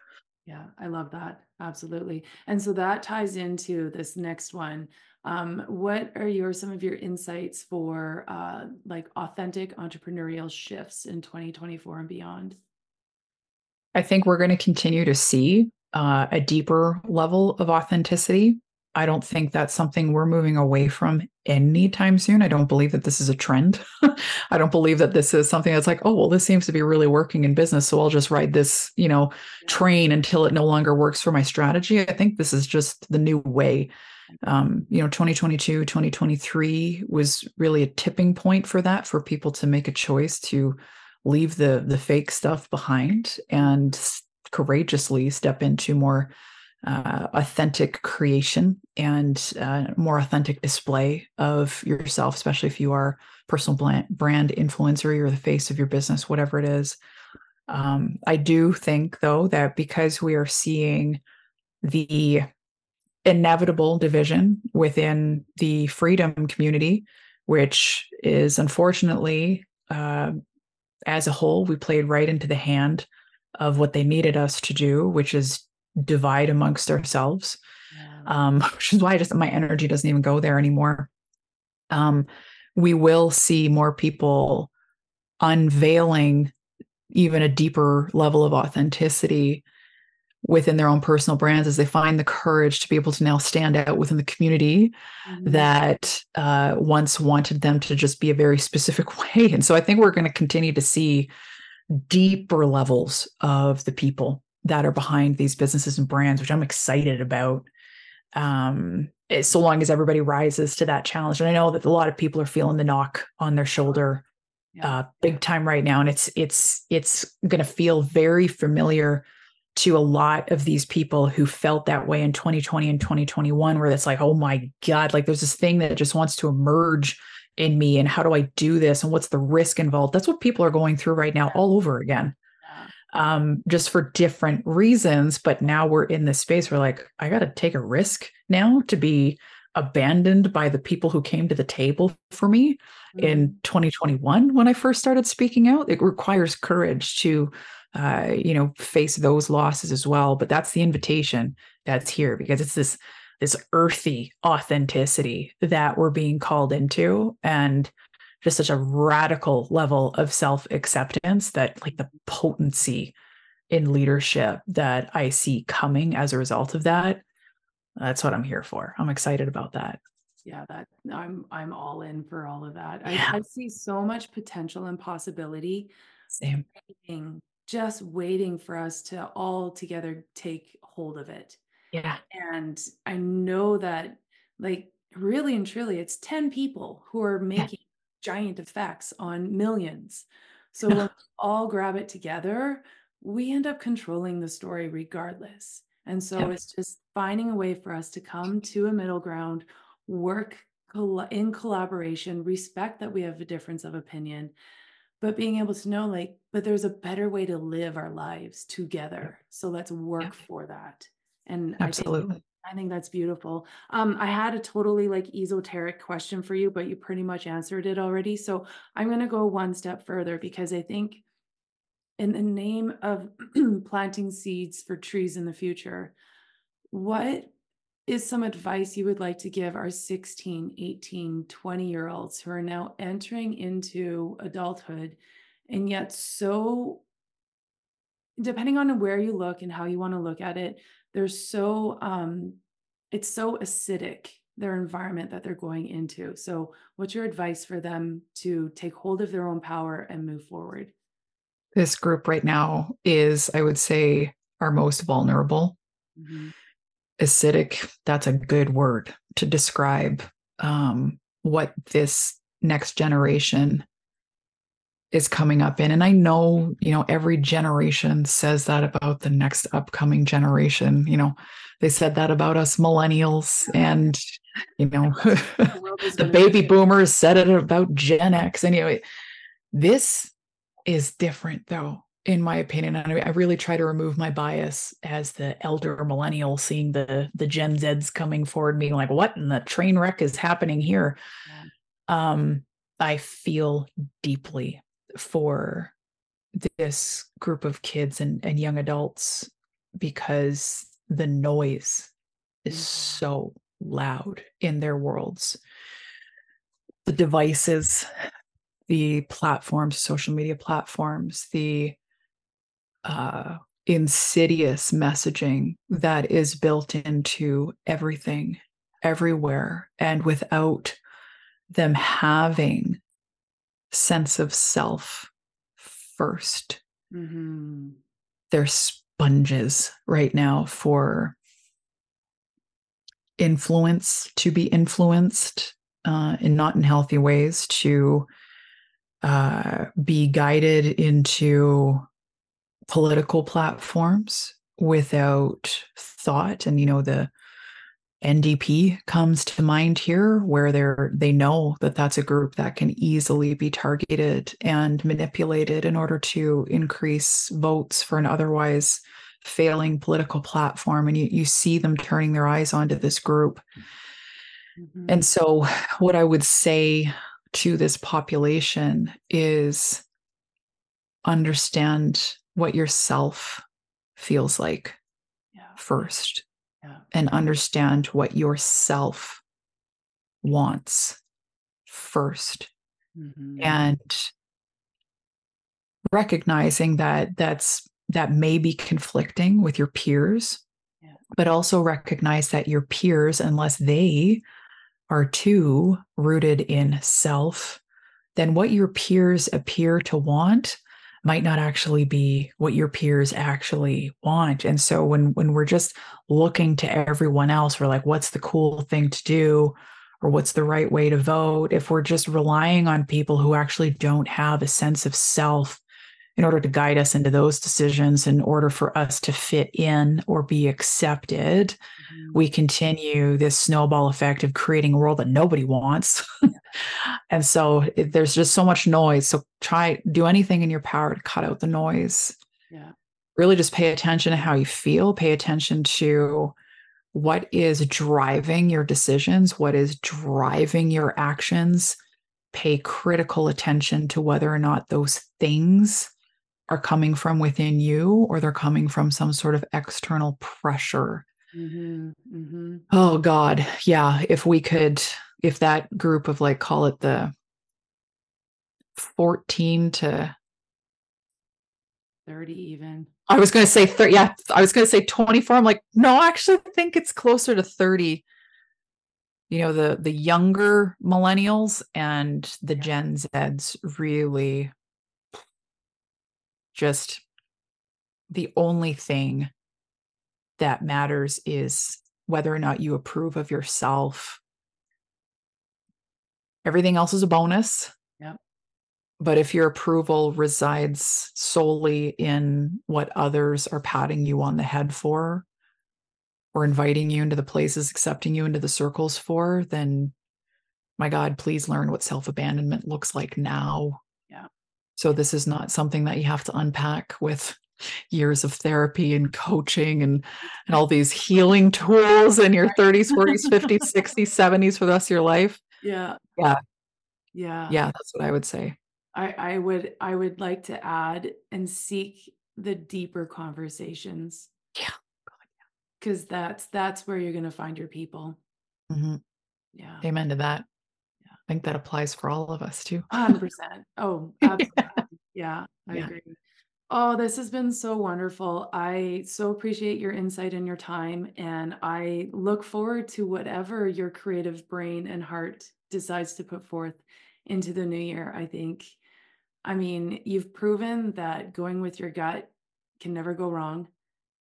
Speaker 1: I love that. Absolutely. And so that ties into this next one. Um, what are your some of your insights for uh, like authentic entrepreneurial shifts in 2024 and beyond?
Speaker 2: i think we're going to continue to see uh, a deeper level of authenticity i don't think that's something we're moving away from anytime soon i don't believe that this is a trend i don't believe that this is something that's like oh well this seems to be really working in business so i'll just ride this you know train until it no longer works for my strategy. I think this is just the new way. Um, you know, 2022, 2023 was really a tipping point for that, for people to make a choice to leave the the fake stuff behind and courageously step into more uh, authentic creation and uh, more authentic display of yourself, especially if you are personal brand, influencer, you're the face of your business, whatever it is. Um, I do think, though, that because we are seeing the inevitable division within the freedom community, which is unfortunately, uh, as a whole, we played right into the hand of what they needed us to do, which is divide amongst ourselves. Um, which is why I just my energy doesn't even go there anymore. um, we will see more people unveiling even a deeper level of authenticity within their own personal brands as they find the courage to be able to now stand out within the community mm-hmm. that uh, once wanted them to just be a very specific way. And so I think we're going to continue to see deeper levels of the people that are behind these businesses and brands, which I'm excited about. Um, eh, so long as everybody rises to that challenge. And I know that a lot of people are feeling the knock on their shoulder uh, big time right now. And it's it's it's gonna feel very familiar to a lot of these people who felt that way in 2020 and 2021, where it's like, oh my God, like there's this thing that just wants to emerge in me. And how do I do this? And what's the risk involved? That's what people are going through right now, all over again. Um, just for different reasons. But now we're in this space where like, I gotta take a risk now to be abandoned by the people who came to the table for me mm-hmm. in 2021 when I first started speaking out. It requires courage to uh, you know, face those losses as well. But that's the invitation that's here because it's this this earthy authenticity that we're being called into and just such a radical level of self-acceptance that like the potency in leadership that I see coming as a result of that. That's what I'm here for. I'm excited about that.
Speaker 1: Yeah, that I'm I'm all in for all of that. Yeah. I, I see so much potential and possibility.
Speaker 2: Same
Speaker 1: just waiting for us to all together take hold of it.
Speaker 2: Yeah.
Speaker 1: And I know that, like, really and truly, it's 10 people who are making. Giant effects on millions. So when we all grab it together, we end up controlling the story regardless. And so it's just finding a way for us to come to a middle ground, work in collaboration, respect that we have a difference of opinion, but being able to know like but there's a better way to live our lives together. So let's work for that. And
Speaker 2: absolutely
Speaker 1: I think, that's beautiful. Um i had a totally like esoteric question for you but you pretty much answered it already so i'm going to go one step further because i think in the name of planting seeds for trees in the future what is some advice you would like to give our 16, 18, 20 year olds who are now entering into adulthood and yet so depending on where you look and how you want to look at it they're so um it's so acidic their environment that they're going into. So what's your advice for them to take hold of their own power and move forward?
Speaker 2: This group right now is i would say our most vulnerable. Mm-hmm. Acidic that's a good word to describe um, what this next generation is coming up in. And i know you know every generation says that about the next upcoming generation. You know they said that about us millennials and you know the baby boomers said it about gen x. Anyway this is different though in my opinion. And I, really try to remove my bias as the elder millennial seeing the the gen z's coming forward being like what in the train wreck is happening here? Um i feel deeply for this group of kids and, and young adults because the noise is mm-hmm. so loud in their worlds the devices the platforms social media platforms the uh, insidious messaging that is built into everything, everywhere, and without them having sense of self 1st mm-hmm. They're sponges right now for influence to be influenced uh, in not in healthy ways to uh, be guided into political platforms without thought and you know the NDP comes to mind here where they're they know that that's a group that can easily be targeted and manipulated in order to increase votes for an otherwise failing political platform and you, you see them turning their eyes onto this group mm-hmm. and so what i would say to this population is understand what yourself feels like yeah. first. And understand what yourself wants 1st mm-hmm. and recognizing that that's that may be conflicting with your peers yeah. but also recognize that your peers unless they are too rooted in self then what your peers appear to want might not actually be what your peers actually want. And so when when we're just looking to everyone else we're like what's the cool thing to do? Or what's the right way to vote? If we're just relying on people who actually don't have a sense of self in order to guide us into those decisions in order for us to fit in or be accepted mm-hmm. we continue this snowball effect of creating a world that nobody wants. And so it, there's just so much noise. So try do anything in your power to cut out the noise.
Speaker 1: Yeah.
Speaker 2: Really just pay attention to how you feel. Pay attention to what is driving your decisions what is driving your actions. Pay critical attention to whether or not those things are coming from within you or they're coming from some sort of external pressure. Mm-hmm, mm-hmm. Oh, God. Yeah. If we could, if that group of like, call it the 14 to
Speaker 1: 30, even.
Speaker 2: I was going to say 30. Yeah. I was going to say 24. I'm like, no, I actually think it's closer to 30 you know the the younger millennials and the gen z's really just the only thing that matters is whether or not you approve of yourself. Everything else is a bonus.
Speaker 1: Yeah.
Speaker 2: But if your approval resides solely in what others are patting you on the head for or inviting you into the places, accepting you into the circles for, then my God, please learn what self abandonment looks like now. So this is not something that you have to unpack with years of therapy and coaching and and all these healing tools in your 30s, 40s, 50s, 60s, 70s for the rest of your life.
Speaker 1: Yeah.
Speaker 2: Yeah.
Speaker 1: Yeah.
Speaker 2: Yeah, that's what I would say.
Speaker 1: I, I would I would like to add and seek the deeper conversations.
Speaker 2: Yeah.
Speaker 1: Because that's that's where you're gonna find your people.
Speaker 2: Mm-hmm.
Speaker 1: Yeah.
Speaker 2: Amen to that. I think that applies for all of us too.
Speaker 1: 100%. Oh, absolutely. yeah, I yeah. agree. Oh, this has been so wonderful. I so appreciate your insight and your time. And I look forward to whatever your creative brain and heart decides to put forth into the new year. I think, I mean, you've proven that going with your gut can never go wrong.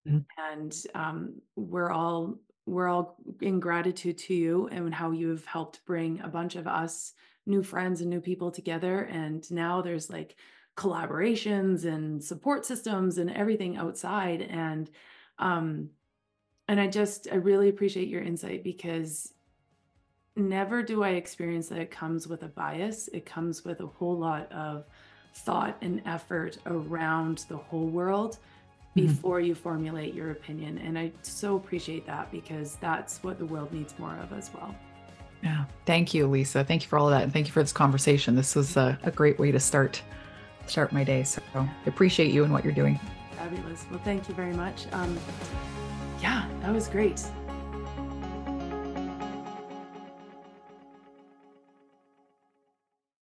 Speaker 1: Mm-hmm. And um, we're all we're all in gratitude to you and how you've helped bring a bunch of us new friends and new people together. And now there's like collaborations and support systems and everything outside. And um, and I just I really appreciate your insight because never do I experience that it comes with a bias. It comes with a whole lot of thought and effort around the whole world. Before you formulate your opinion. And I so appreciate that because that's what the world needs more of as well.
Speaker 2: Yeah. Thank you, Lisa. Thank you for all of that. And thank you for this conversation. This was a, a great way to start start my day. So I appreciate you and what you're doing.
Speaker 1: Fabulous. Well, thank you very much. Um, yeah, that was great.